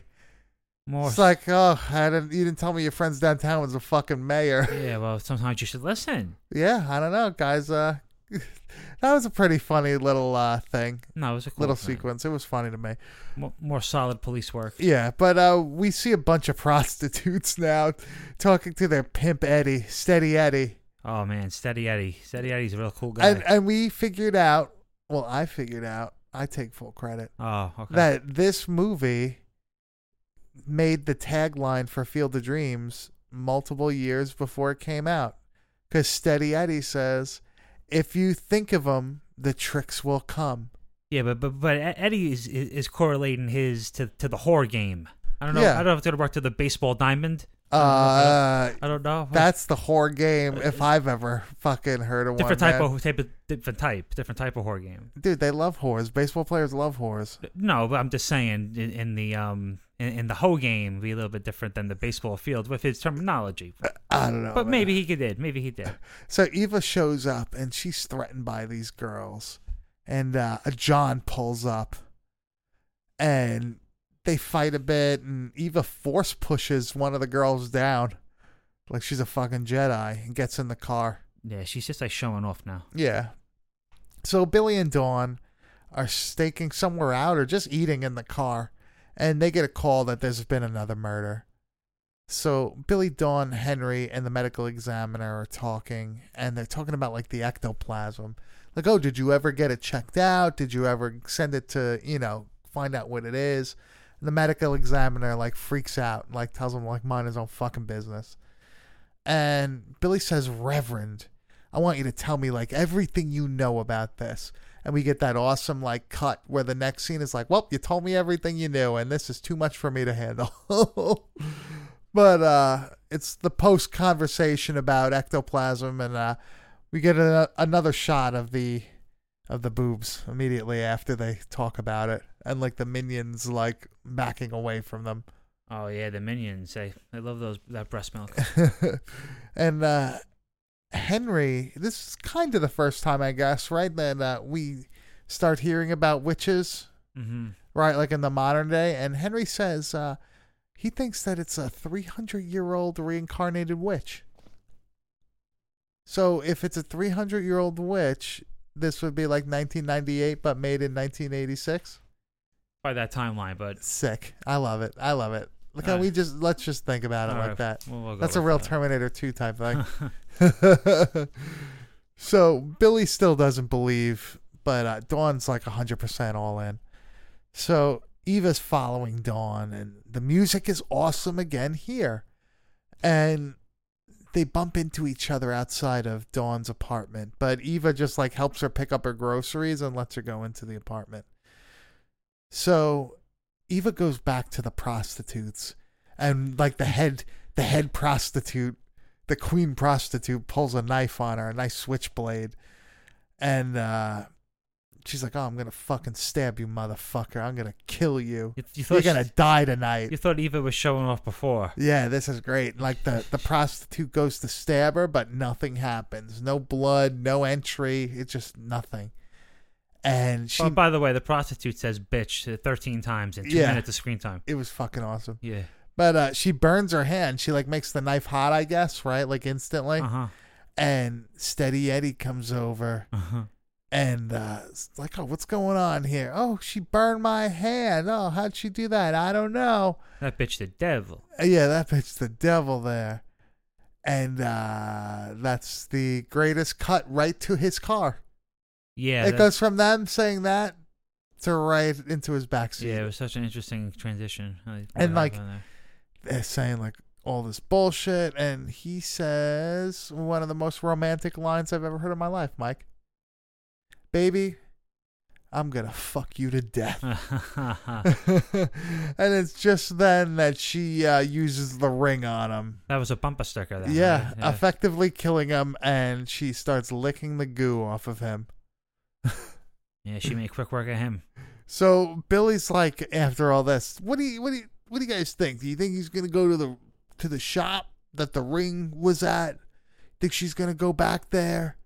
more It's like, oh, I didn't. You didn't tell me your friends downtown was a fucking mayor. *laughs* Yeah, well, sometimes you should listen. yeah, I don't know, guys. Uh, *laughs* that was a pretty funny little uh thing. No, it was a cool little thing. sequence. It was funny to me. More, more solid police work. Yeah, but uh, we see a bunch of prostitutes now talking to their pimp Eddie, Steady Eddie, Oh man, Steady Eddie. Steady Eddie's a real cool guy. and and we figured out. Well, I figured out. I take full credit oh, okay. that this movie made the tagline for Field of Dreams multiple years before it came out, because Steady Eddie says, "If you think of them, the tricks will come." yeah, but but but Eddie is is, is correlating his to to the horror game. I don't know. Yeah. I don't know if it's gonna work to the baseball diamond. Uh, I don't know. that's the horror game if I've ever fucking heard of different one. type man. of type of different type different type of horror game. Dude, they love whores. Baseball players love whores. No, but I'm just saying in, in the um in, in the whole game be a little bit different than the baseball field with his terminology. I don't know. But man. maybe he did. Maybe he did. *laughs* So Eva shows up and she's threatened by these girls. And uh, John pulls up and they fight a bit. And Eva force pushes one of the girls down like she's a fucking Jedi and gets in the car. Yeah, she's just like showing off now. Yeah. So Billy and Dawn are staking somewhere out or just eating in the car, and they get a call that there's been another murder. So Billy, Dawn, Henry, and the medical examiner are talking, and they're talking about like the ectoplasm. Like, oh, did you ever get it checked out? Did you ever send it to, you know, find out what it is? And the medical examiner like freaks out, like tells him like mind his own fucking business. And Billy says, Reverend, I want you to tell me like everything you know about this. And we get that awesome like cut where the next scene is like, Well, you told me everything you knew, and this is too much for me to handle. *laughs* but uh it's the post conversation about ectoplasm and uh we get a, another shot of the of the boobs immediately after they talk about it and like the minions like backing away from them Oh yeah, the minions. They they love those that breast milk. *laughs* and uh Henry, this is kind of the first time I guess, right? That uh, we start hearing about witches, hmm right? Like in the modern day. And Henry says uh, he thinks that it's a 300 year old reincarnated witch. So if it's a 300 year old witch, this would be like 1998, but made in 1986. By that timeline, but Sick. I love it. I love it. Look how we just let's just think about it all like right, that. we'll- we'll go That's a with real that. Terminator 2 type thing. *laughs* *laughs* so Billy still doesn't believe, but uh, Dawn's like 100% all in. So Eva's following Dawn, and the music is awesome again here. And they bump into each other outside of Dawn's apartment, but Eva just like helps her pick up her groceries and lets her go into the apartment. So Eva goes back to the prostitutes, and like the head, the head prostitute, the queen prostitute, pulls a knife on her, a nice switchblade, and uh, she's like, "Oh, I'm gonna fucking stab you, motherfucker! I'm gonna kill you. You, you You're gonna die tonight." you thought Eva was showing off before. Yeah, this is great. Like the the prostitute goes to stab her, but nothing happens. No blood, no entry. It's just nothing. And she, oh, by the way, the prostitute says "bitch" thirteen times in two Yeah. minutes of screen time. it was fucking awesome. Yeah. But uh, she burns her hand. She like makes the knife hot, I guess, right? Like instantly. Uh huh. And Steady Eddie comes over Uh huh. and uh, it's like, oh, what's going on here? Oh, she burned my hand. Oh, how'd she do that? I don't know. That bitch, the devil. Uh, Yeah, that bitch, the devil there. And uh, that's the greatest cut right to his car. Yeah. it goes from them saying that to right into his backseat. yeah, it was such an interesting transition. And, like. They're saying like all this bullshit, and he says one of the most romantic lines I've ever heard in my life, Mike. Baby, I'm gonna fuck you to death. *laughs* *laughs* and it's just then that she uh, uses the ring on him. that was a bumper sticker. Then, Yeah, right? effectively killing him, and she starts licking the goo off of him. *laughs* yeah. She made quick work of him. So Billy's like, after all this, what do you, what do you, what do you guys think? Do you think he's gonna go to the to the shop that the ring was at? Think she's gonna go back there?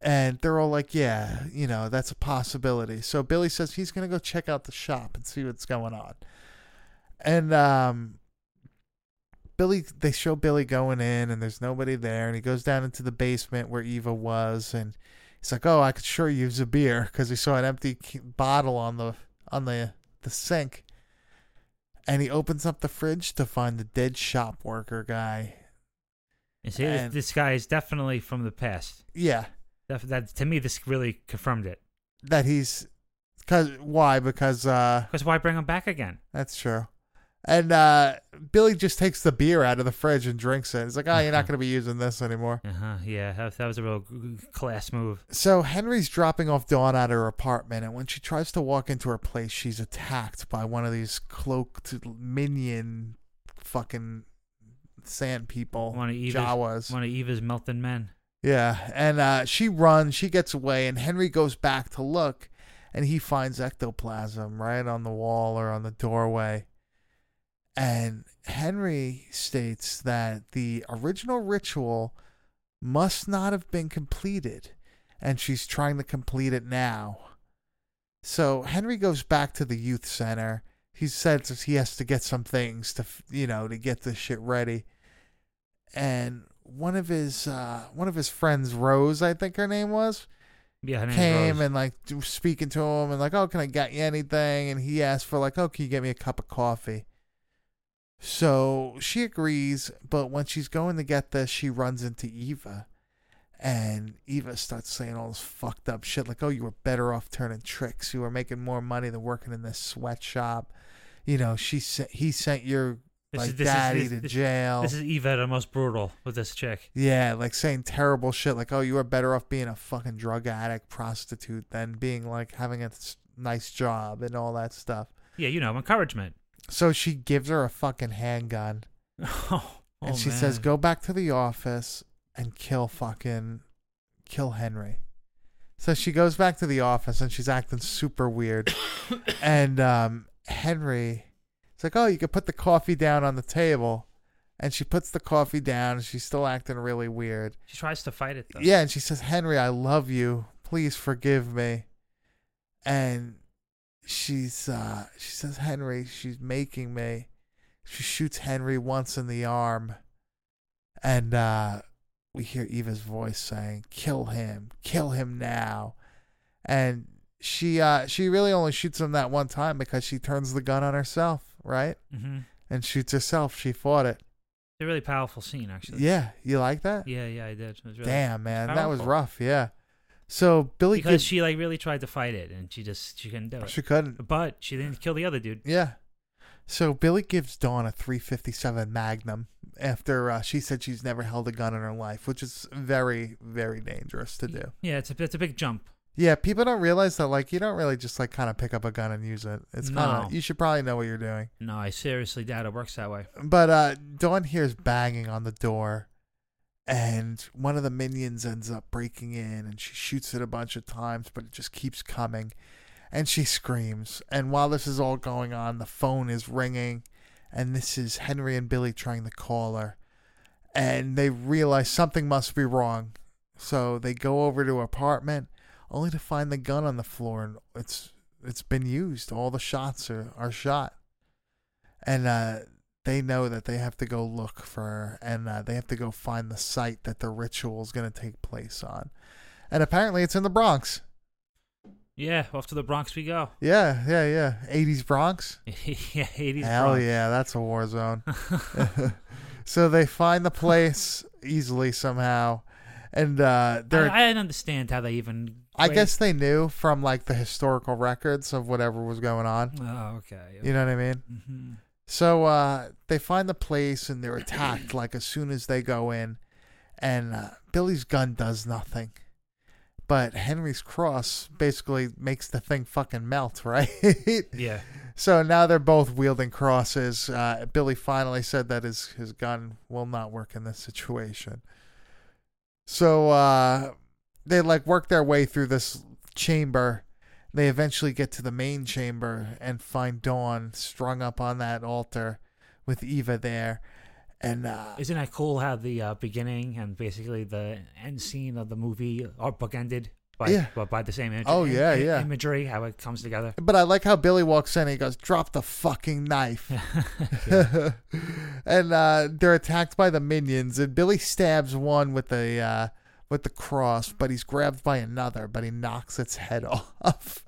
And they're all like, yeah, you know, that's a possibility. So Billy says he's gonna go check out the shop and see what's going on. And um, Billy, they show Billy going in, and there's nobody there, and he goes down into the basement where Eva was, and he's like, "Oh, I could sure use a beer," because he saw an empty bottle on the on the the sink, and he opens up the fridge to find the dead shop worker guy. You see, this, And- this guy is definitely from the past. Yeah, That, that to me, this really confirmed it. that he's because why? Because uh, Because why bring him back again? that's true. And uh, Billy just takes the beer out of the fridge and drinks it. He's like, "Oh, you're not going to be using this anymore." Uh huh. Yeah, that, that was a real class move. So Henry's dropping off Dawn at her apartment, and when she tries to walk into her place, she's attacked by one of these cloaked minion fucking sand people, One of Eva's, Jawas. one of Eva's melting men. Yeah, and uh, she runs, she gets away, and Henry goes back to look, and he finds ectoplasm right on the wall or on the doorway. And Henry states that the original ritual must not have been completed, and she's trying to complete it now. So Henry goes back to the youth center. He says he has to get some things to, you know, to get this shit ready. And one of his, uh, one of his friends, Rose, I think her name was, Yeah, her came and like speaking to him and like, oh, can I get you anything? And he asked for like, oh, can you get me a cup of coffee? So she agrees, but when she's going to get this, she runs into Eva, and Eva starts saying all this fucked up shit like, oh, you were better off turning tricks. You were making more money than working in this sweatshop. You know, she sent he sent your This like is- this is- daddy this- to jail. This is Eva at her most brutal with this chick. Yeah, like saying terrible shit like, "Oh, you were better off being a fucking drug addict, prostitute than being like having a nice job and all that stuff." Yeah, you know, encouragement. So she gives her a fucking handgun *laughs* Oh, and oh, she says, "Go back to the office and kill fucking kill Henry." So she goes back to the office and she's acting super weird. *coughs* and um Henry it's like, "Oh, you could put the coffee down on the table." And she puts the coffee down and she's still acting really weird. She tries to fight it though. Yeah, and she says, Henry, I love you. Please forgive me. And she's uh she says, Henry, she's making me. She shoots Henry once in the arm. And uh we hear Eva's voice saying, Kill him, kill him now. And she uh she really only shoots him that one time because she turns the gun on herself, right? hmm And shoots herself. She fought it. It's a really powerful scene, actually. Yeah, you like that? Yeah, yeah, I did. It was really, Damn, man, that was rough. Yeah. So Billy Because gives, she like really tried to fight it, and she just she couldn't do it. she couldn't. But she didn't kill the other dude. Yeah. So Billy gives Dawn a 357 Magnum after uh, she said she's never held a gun in her life, which is very, very dangerous to do. Yeah, it's a it's a big jump. Yeah, people don't realize that. Like, you don't really just like kind of pick up a gun and use it. It's kind of No. you should probably know what you're doing. No, I seriously doubt it works that way. But uh, Dawn hears banging on the door, and one of the minions ends up breaking in and she shoots it a bunch of times but it just keeps coming. And she screams. And while this is all going on the phone is ringing. And this is henry and billy trying to call her. And they realize something must be wrong. So they go over to her apartment only to find the gun on the floor. And it's it's been used. All the shots are, are shot. And uh they know that they have to go look for and uh, they have to go find the site that the ritual is going to take place on. And apparently it's in the Bronx. Yeah, off to the Bronx we go. Yeah, yeah, yeah. 80s Bronx? *laughs* yeah, 80s Hell Bronx. yeah, that's a war zone. *laughs* *laughs* so they find the place easily somehow. And uh, I, they're, I didn't understand how they even. I guess they knew from like the historical records of whatever was going on. Oh, okay. You know what I mean? hmm So uh, they find the place and they're attacked like as soon as they go in, and uh, Billy's gun does nothing, but Henry's cross basically makes the thing fucking melt, *laughs* right? Yeah. so now they're both wielding crosses. Uh, Billy finally said that his his gun will not work in this situation. So uh, they like work their way through this chamber. They eventually get to the main chamber and find Dawn strung up on that altar with Eva there. And uh, Isn't that cool how the uh, beginning and basically the end scene of the movie are bookended by Yeah. by, by the same image, Oh, yeah, im- yeah. imagery, how it comes together. but I like how Billy walks in and he goes, "Drop the fucking knife." *laughs* *laughs* and uh, they're attacked by the minions, and Billy stabs one with a uh, with the cross, but he's grabbed by another, but he knocks its head *laughs* off,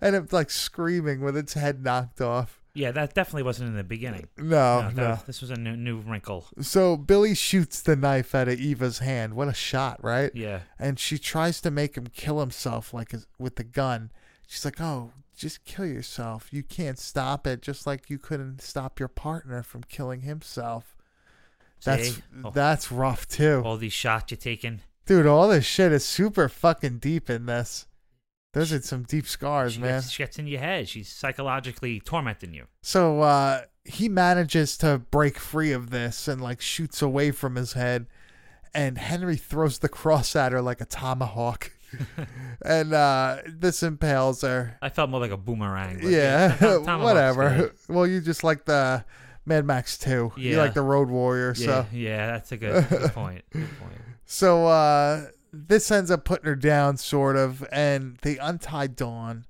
and it's like screaming with its head knocked off. Yeah, that definitely wasn't in the beginning. No, No, no. that- this was a new, new wrinkle. So Billy shoots the knife out of Eva's hand. What a shot, right? Yeah. And she tries to make him kill himself, like with the gun. She's like, "Oh, just kill yourself. You can't stop it, just like you couldn't stop your partner from killing himself." That's See? Oh. that's rough too, All these shots you're taking. Dude. All this shit is super fucking deep in this. Those are some deep scars, She man. gets, she gets in your head. She's psychologically tormenting you. So uh, he manages to break free of this and like shoots away from his head, and Henry throws the cross at her like a tomahawk, *laughs* and uh, this impales her. I felt more like a boomerang. but Yeah, *laughs* Tom- whatever. Well, you just like the Mad Max 2. You like the Road Warrior. Yeah, So yeah, that's a good, good point. Good point. *laughs* so uh, this ends up putting her down, sort of, and they untie Dawn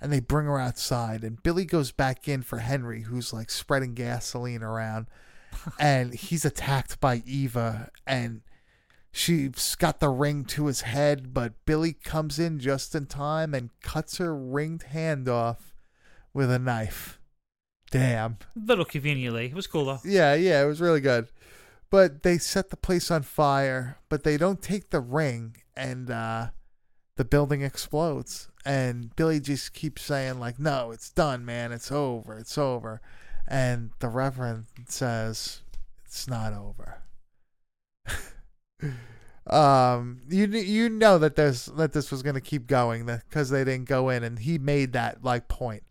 and they bring her outside. And Billy goes back in for Henry, who's like spreading gasoline around, *laughs* and he's attacked by Eva, and she's got the ring to his head, but Billy comes in just in time and cuts her ringed hand off with a knife. Damn. little conveniently. It was cool though. Yeah, yeah, it was really good. But they set the place on fire, but they don't take the ring and uh the building explodes. And Billy just keeps saying like, "No, it's done, man. It's over. It's over." And the reverend says, "It's not over." *laughs* um you you know that there's that this was going to keep going because they didn't go in and he made that like point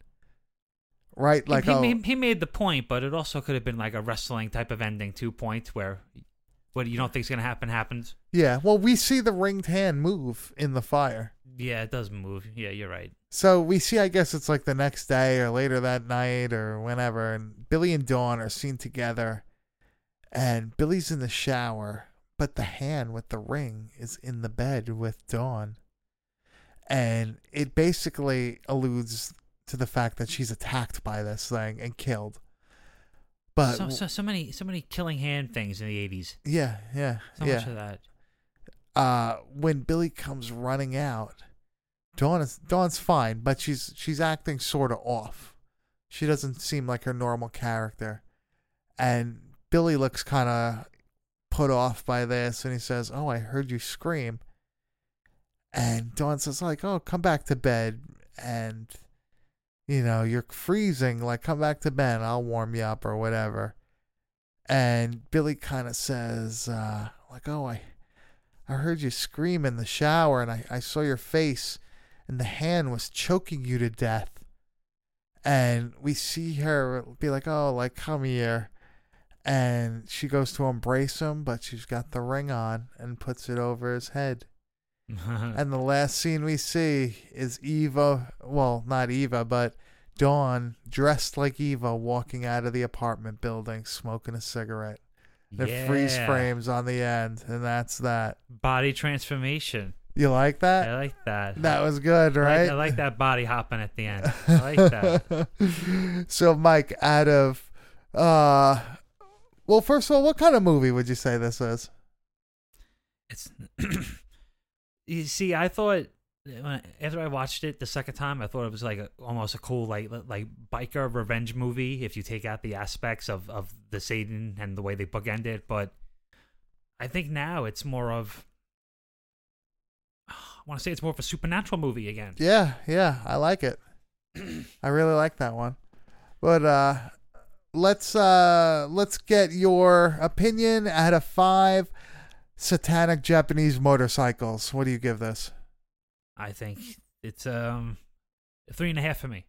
right like he, oh he, he made the point, but it also could have been like a wrestling type of ending, two point where what you don't think is gonna happen happens. Yeah, well, we see the ringed hand move in the fire. Yeah, it does move. Yeah, you're right. So we see, I guess it's like the next day or later that night or whenever, and Billy and Dawn are seen together, and Billy's in the shower, but the hand with the ring is in the bed with Dawn. And it basically alludes to the fact that she's attacked by this thing and killed. But so, so so many so many killing hand things in the eighties. yeah, yeah, So yeah. much of that. uh, when Billy comes running out, Dawn is Dawn's fine, but she's she's acting sort of off. She doesn't seem like her normal character, and Billy looks kind of put off by this, and he says, "Oh, I heard you scream." And Dawn says, "Like, oh, come back to bed, and you know you're freezing. Like, come back to bed. I'll warm you up or whatever." And Billy kind of says, uh, "Like, oh, I." I heard you scream in the shower and I, I saw your face and the hand was choking you to death. And we see her be like, oh, like, come here. and she goes to embrace him, but she's got the ring on and puts it over his head. *laughs* and the last scene we see is Eva, well, not Eva, but Dawn dressed like Eva walking out of the apartment building smoking a cigarette. The freeze frames on the end, and that's that. Body transformation. You like that? I like that. that was good, I like- right? I like that body hopping at the end. I *laughs* like that. so, Mike, out of, uh, well, first of all, what kind of movie would you say this is? It's *clears throat* you see, I thought after I watched it the second time, I thought it was like a, almost a cool like like biker revenge movie if you take out the aspects of of the Satan and the way they bookend it. But I think now it's more of *sighs* I want to say it's more of a supernatural movie again. Yeah, yeah, I like it. *clears throat* I really like that one. But uh let's uh let's get your opinion out of 5 satanic Japanese motorcycles. What do you give this? I think it's um three and a half for me.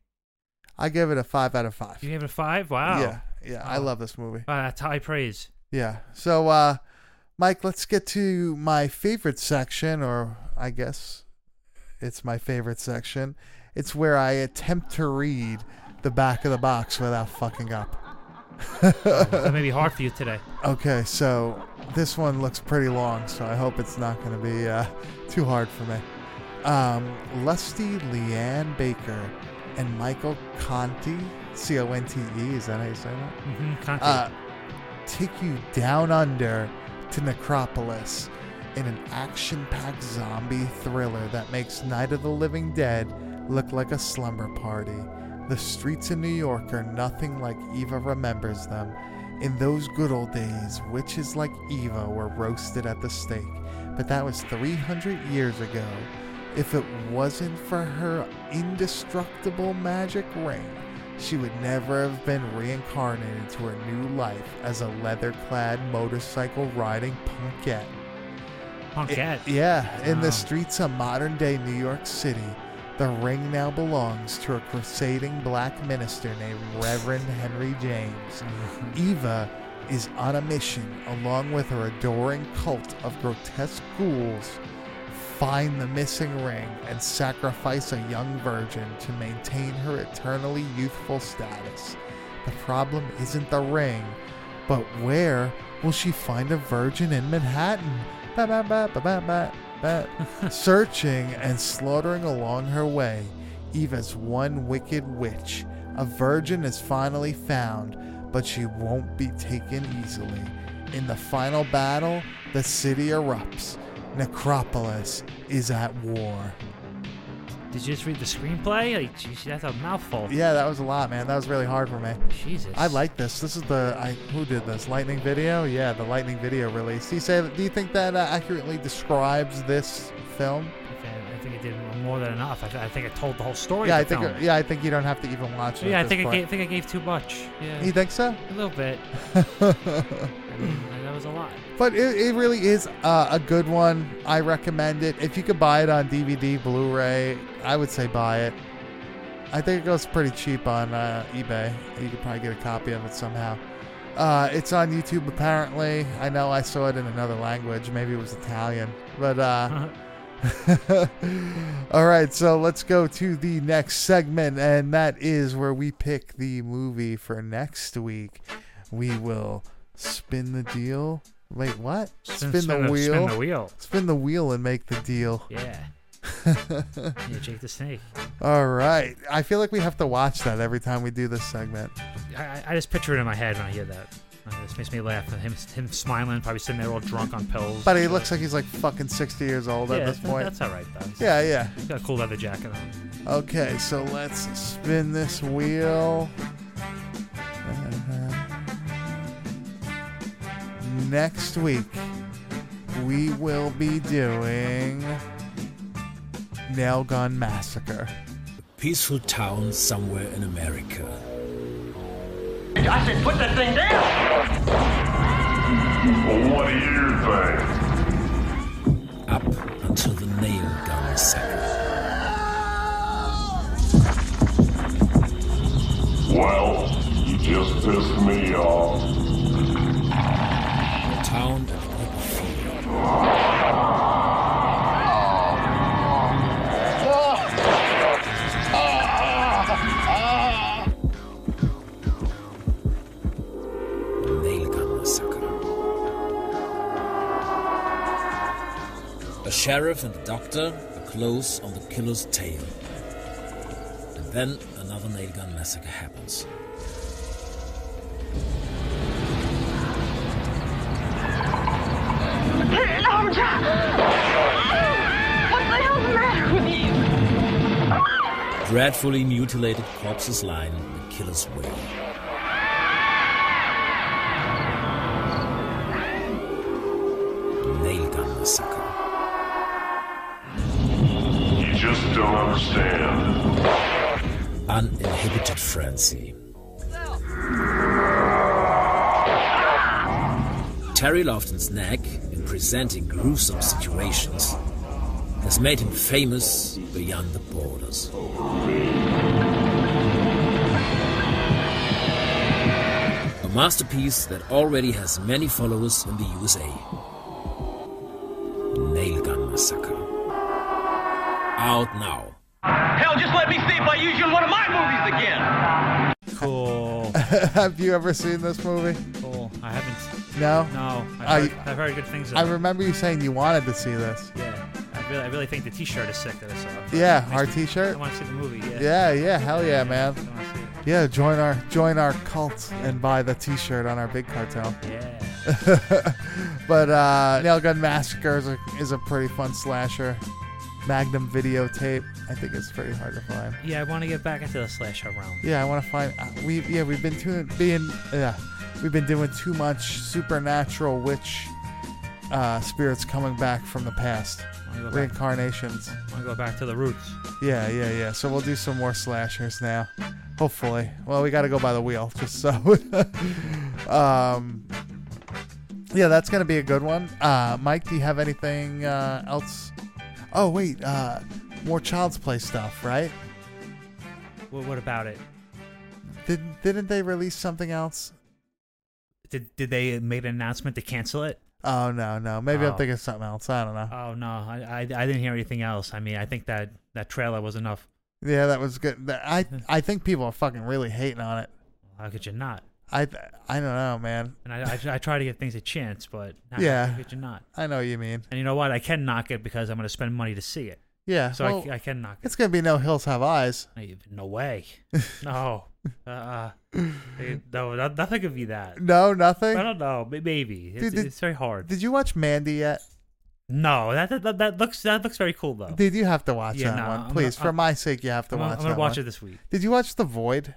I give it a 5 out of 5. You gave it a five? Wow. Yeah. Yeah, I love this movie. Wow, that's high praise. Yeah. So uh Mike, let's get to my favorite section or I guess it's my favorite section. It's where I attempt to read the back of the box without fucking up. *laughs* That may be hard for you today. Okay, so this one looks pretty long, so I hope it's not going to be uh, too hard for me. Um, Lusty LeeAnne Baker and Michael Conte, C O N T E, is that how you say that? hmm Conti. Uh, take you down under to Necropolis in an action packed zombie thriller that makes Night of the Living Dead look like a slumber party. The streets in New York are nothing like Eva remembers them. In those good old days, witches like Eva were roasted at the stake, but that was 300 years ago. If it wasn't for her indestructible magic ring, she would never have been reincarnated to her new life as a leather clad motorcycle riding punkette. Punkette. It- yeah, in Wow. the streets of modern day New York City, the ring now belongs to a crusading black minister named Reverend Henry James. *laughs* Eva is on a mission along with her adoring cult of grotesque ghouls. Find the missing ring and sacrifice a young virgin to maintain her eternally youthful status. The problem isn't the ring, but where will she find a virgin in Manhattan? Ba, ba, ba, ba, ba, ba, ba. Searching and slaughtering along her way, Eva's one wicked witch. A virgin is finally found, but she won't be taken easily. In the final battle, the city erupts. Necropolis is at war. Did you just read the screenplay? Like, geez, that's a mouthful. Yeah, that was a lot, man. That was really hard for me. Jesus. I like this. This is the I who did this? Lightning Video. Yeah, the Lightning Video release. Do you say? Do you think that uh, accurately describes this film? I think it did more than enough. I, th- I think it told the whole story. yeah, I think. film. Yeah, I think you don't have to even watch it. Yeah, I think I gave, think I gave too much. Yeah, You think so? a little bit. *laughs* I mean, that was a lot. But it, it really is uh, a good one. I recommend it. If you could buy it on DVD, Blu-ray, I would say buy it. I think it goes pretty cheap on uh, eBay. You could probably get a copy of it somehow. Uh, it's on YouTube apparently. I know I saw it in another language. Maybe it was Italian. But uh, *laughs* all right, so let's go to the next segment, and that is where we pick the movie for next week. We will spin the deal. Wait, what? Spin, the wheel. Spin the wheel. Spin the wheel and make the deal. Yeah. Yeah, Jake the Snake. All right. I feel like we have to watch that every time we do this segment. I, I- just picture it in my head when I hear that. Uh, this makes me laugh. Him, him smiling, probably sitting there all drunk on pills. But he looks like he's like fucking 60 years old yeah, at this point. That's all right, though. He's Yeah, yeah. got a cool leather jacket on. Okay, so let's spin this wheel. Next week, we will be doing nail gun massacre. A peaceful town somewhere in America. I said, put that thing down! Well, what do you think? Up until the nail gun massacre. Well, you just pissed me off. The town of people. Sheriff and the doctor are close on the killer's tail. And then another nail gun massacre happens. No, Jack! What the hell's the matter with you? Dreadfully mutilated corpses line the killer's way. Nail gun massacre. Understand. Uninhibited frenzy. Terry Lofton's knack in presenting gruesome situations has made him famous beyond the borders. A masterpiece that already has many followers in the USA. Nail Gun Massacre. Out now. Hell, just let me see if I use you in one of my movies again. Cool. *laughs* Have you ever seen this movie? cool. I haven't. No. No. I've, I- heard, I've heard good things. I About it. remember you saying you wanted to see this. Yeah. I really, I really think the T-shirt is sick that I saw. Yeah, Makes our me- T-shirt? I want to see the movie. Yeah. Yeah, yeah, hell yeah, man. I want to see. Yeah, join our join our cult and buy the T-shirt on our big cartel. Yeah. *laughs* but uh, Nail Gun Massacre is a, is a pretty fun slasher. Magnum videotape. I think it's pretty hard to find. Yeah, I want to get back into the slasher realm. Yeah, I want to find. Uh, we yeah, we've been too being yeah, we've been doing too much supernatural witch uh, spirits coming back from the past, to go reincarnations. I want to go back to the roots. Yeah, yeah, yeah. So we'll do some more slashers now. Hopefully. Well, we got to go by the wheel *laughs* just so. um. Yeah, that's gonna be a good one. Uh, Mike, do you have anything uh, else? Oh wait, uh, more Child's Play stuff, right? What, what about it? Didn't didn't they release something else? Did did they make an announcement to cancel it? Oh no, no. Maybe I'm Oh. thinking of something else. I don't know. Oh no, I, I I didn't hear anything else. I mean, I think that that trailer was enough. Yeah, that was good. I *laughs* I think people are fucking really hating on it. How could you not? I I don't know, man. And I, I, I try to give things a chance, but nah, Yeah. how could you not? I know what you mean. And you know what? I can knock it because I'm going to spend money to see it. Yeah. So well, I, I can knock it. it's gonna be no hills have eyes. No, way. *laughs* no. Uh, no, no- nothing could be that. No, nothing. I don't know. Maybe it's, Dude, did- it's very hard. Did you watch Mandy yet? No, that, that that looks that looks very cool though. Did you have to watch Yeah, that no, one? I'm Please, for my sake, you have to I'm watch I'm gonna watch one. it this week. Did you watch The Void?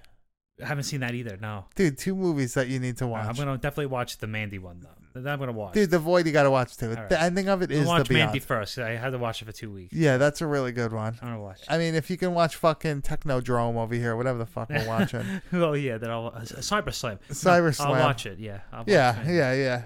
I haven't seen that either. No, Dude, two movies that you need to watch. I'm gonna definitely watch the Mandy one though. That I'm gonna watch. Dude, The Void you got to watch too. All right. The ending of it is watch the Mandy Beyond. first. I had to watch it for two weeks. Yeah, that's a really good one. I'm gonna watch. I mean, if you can watch fucking Technodrome over here, whatever the fuck we're watching. *laughs* oh yeah, then I'll uh, Cyber Slam. Cyber Slam. I'll watch it. Yeah. I'll watch yeah, it. yeah, yeah.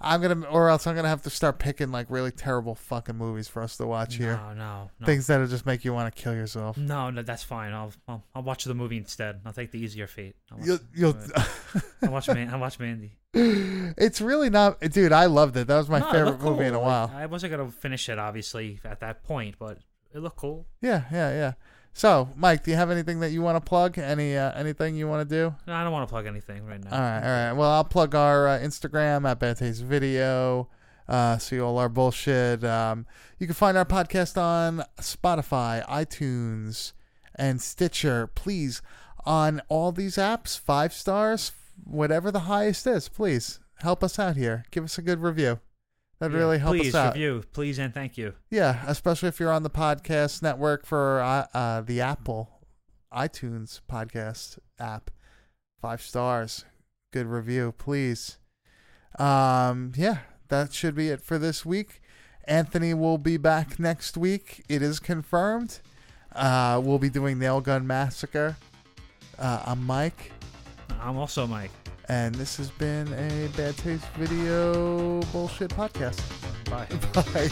I'm gonna, or else I'm gonna have to start picking like really terrible fucking movies for us to watch here. No, no, no. Things that'll just make you want to kill yourself. No, no, that's fine. I'll, I'll I'll watch the movie instead. I'll take the easier fate. I'll watch, You'll, you'll, *laughs* I'll watch Man. I'll watch Mandy. *laughs* it's really not, dude. I loved it. That was my No, favorite looked movie in a while. I wasn't gonna finish it obviously at that point, but it looked cool. Yeah, yeah, yeah. So, Mike, do you have anything that you want to plug? Any uh, anything you want to do? No, I don't want to plug anything right now. All right, all right. Well, I'll plug our uh, Instagram at Bad Taste Video. Uh, see all our bullshit. Um, you can find our podcast on Spotify, iTunes, and Stitcher. Please, on all these apps, five stars, whatever the highest is. Please help us out here. Give us a good review. That'd Yeah, really help please us out. Please review, please and thank you. Yeah, especially if you're on the podcast network for uh, uh, the Apple iTunes podcast app. Five stars. Good review, please. Um, yeah, that should be it for this week. Anthony will be back next week. It is confirmed. Uh, we'll be doing Nail Gun Massacre. Uh, I'm Mike, I'm also Mike. and this has been a Bad Taste Video Bullshit Podcast. Bye. *laughs* Bye.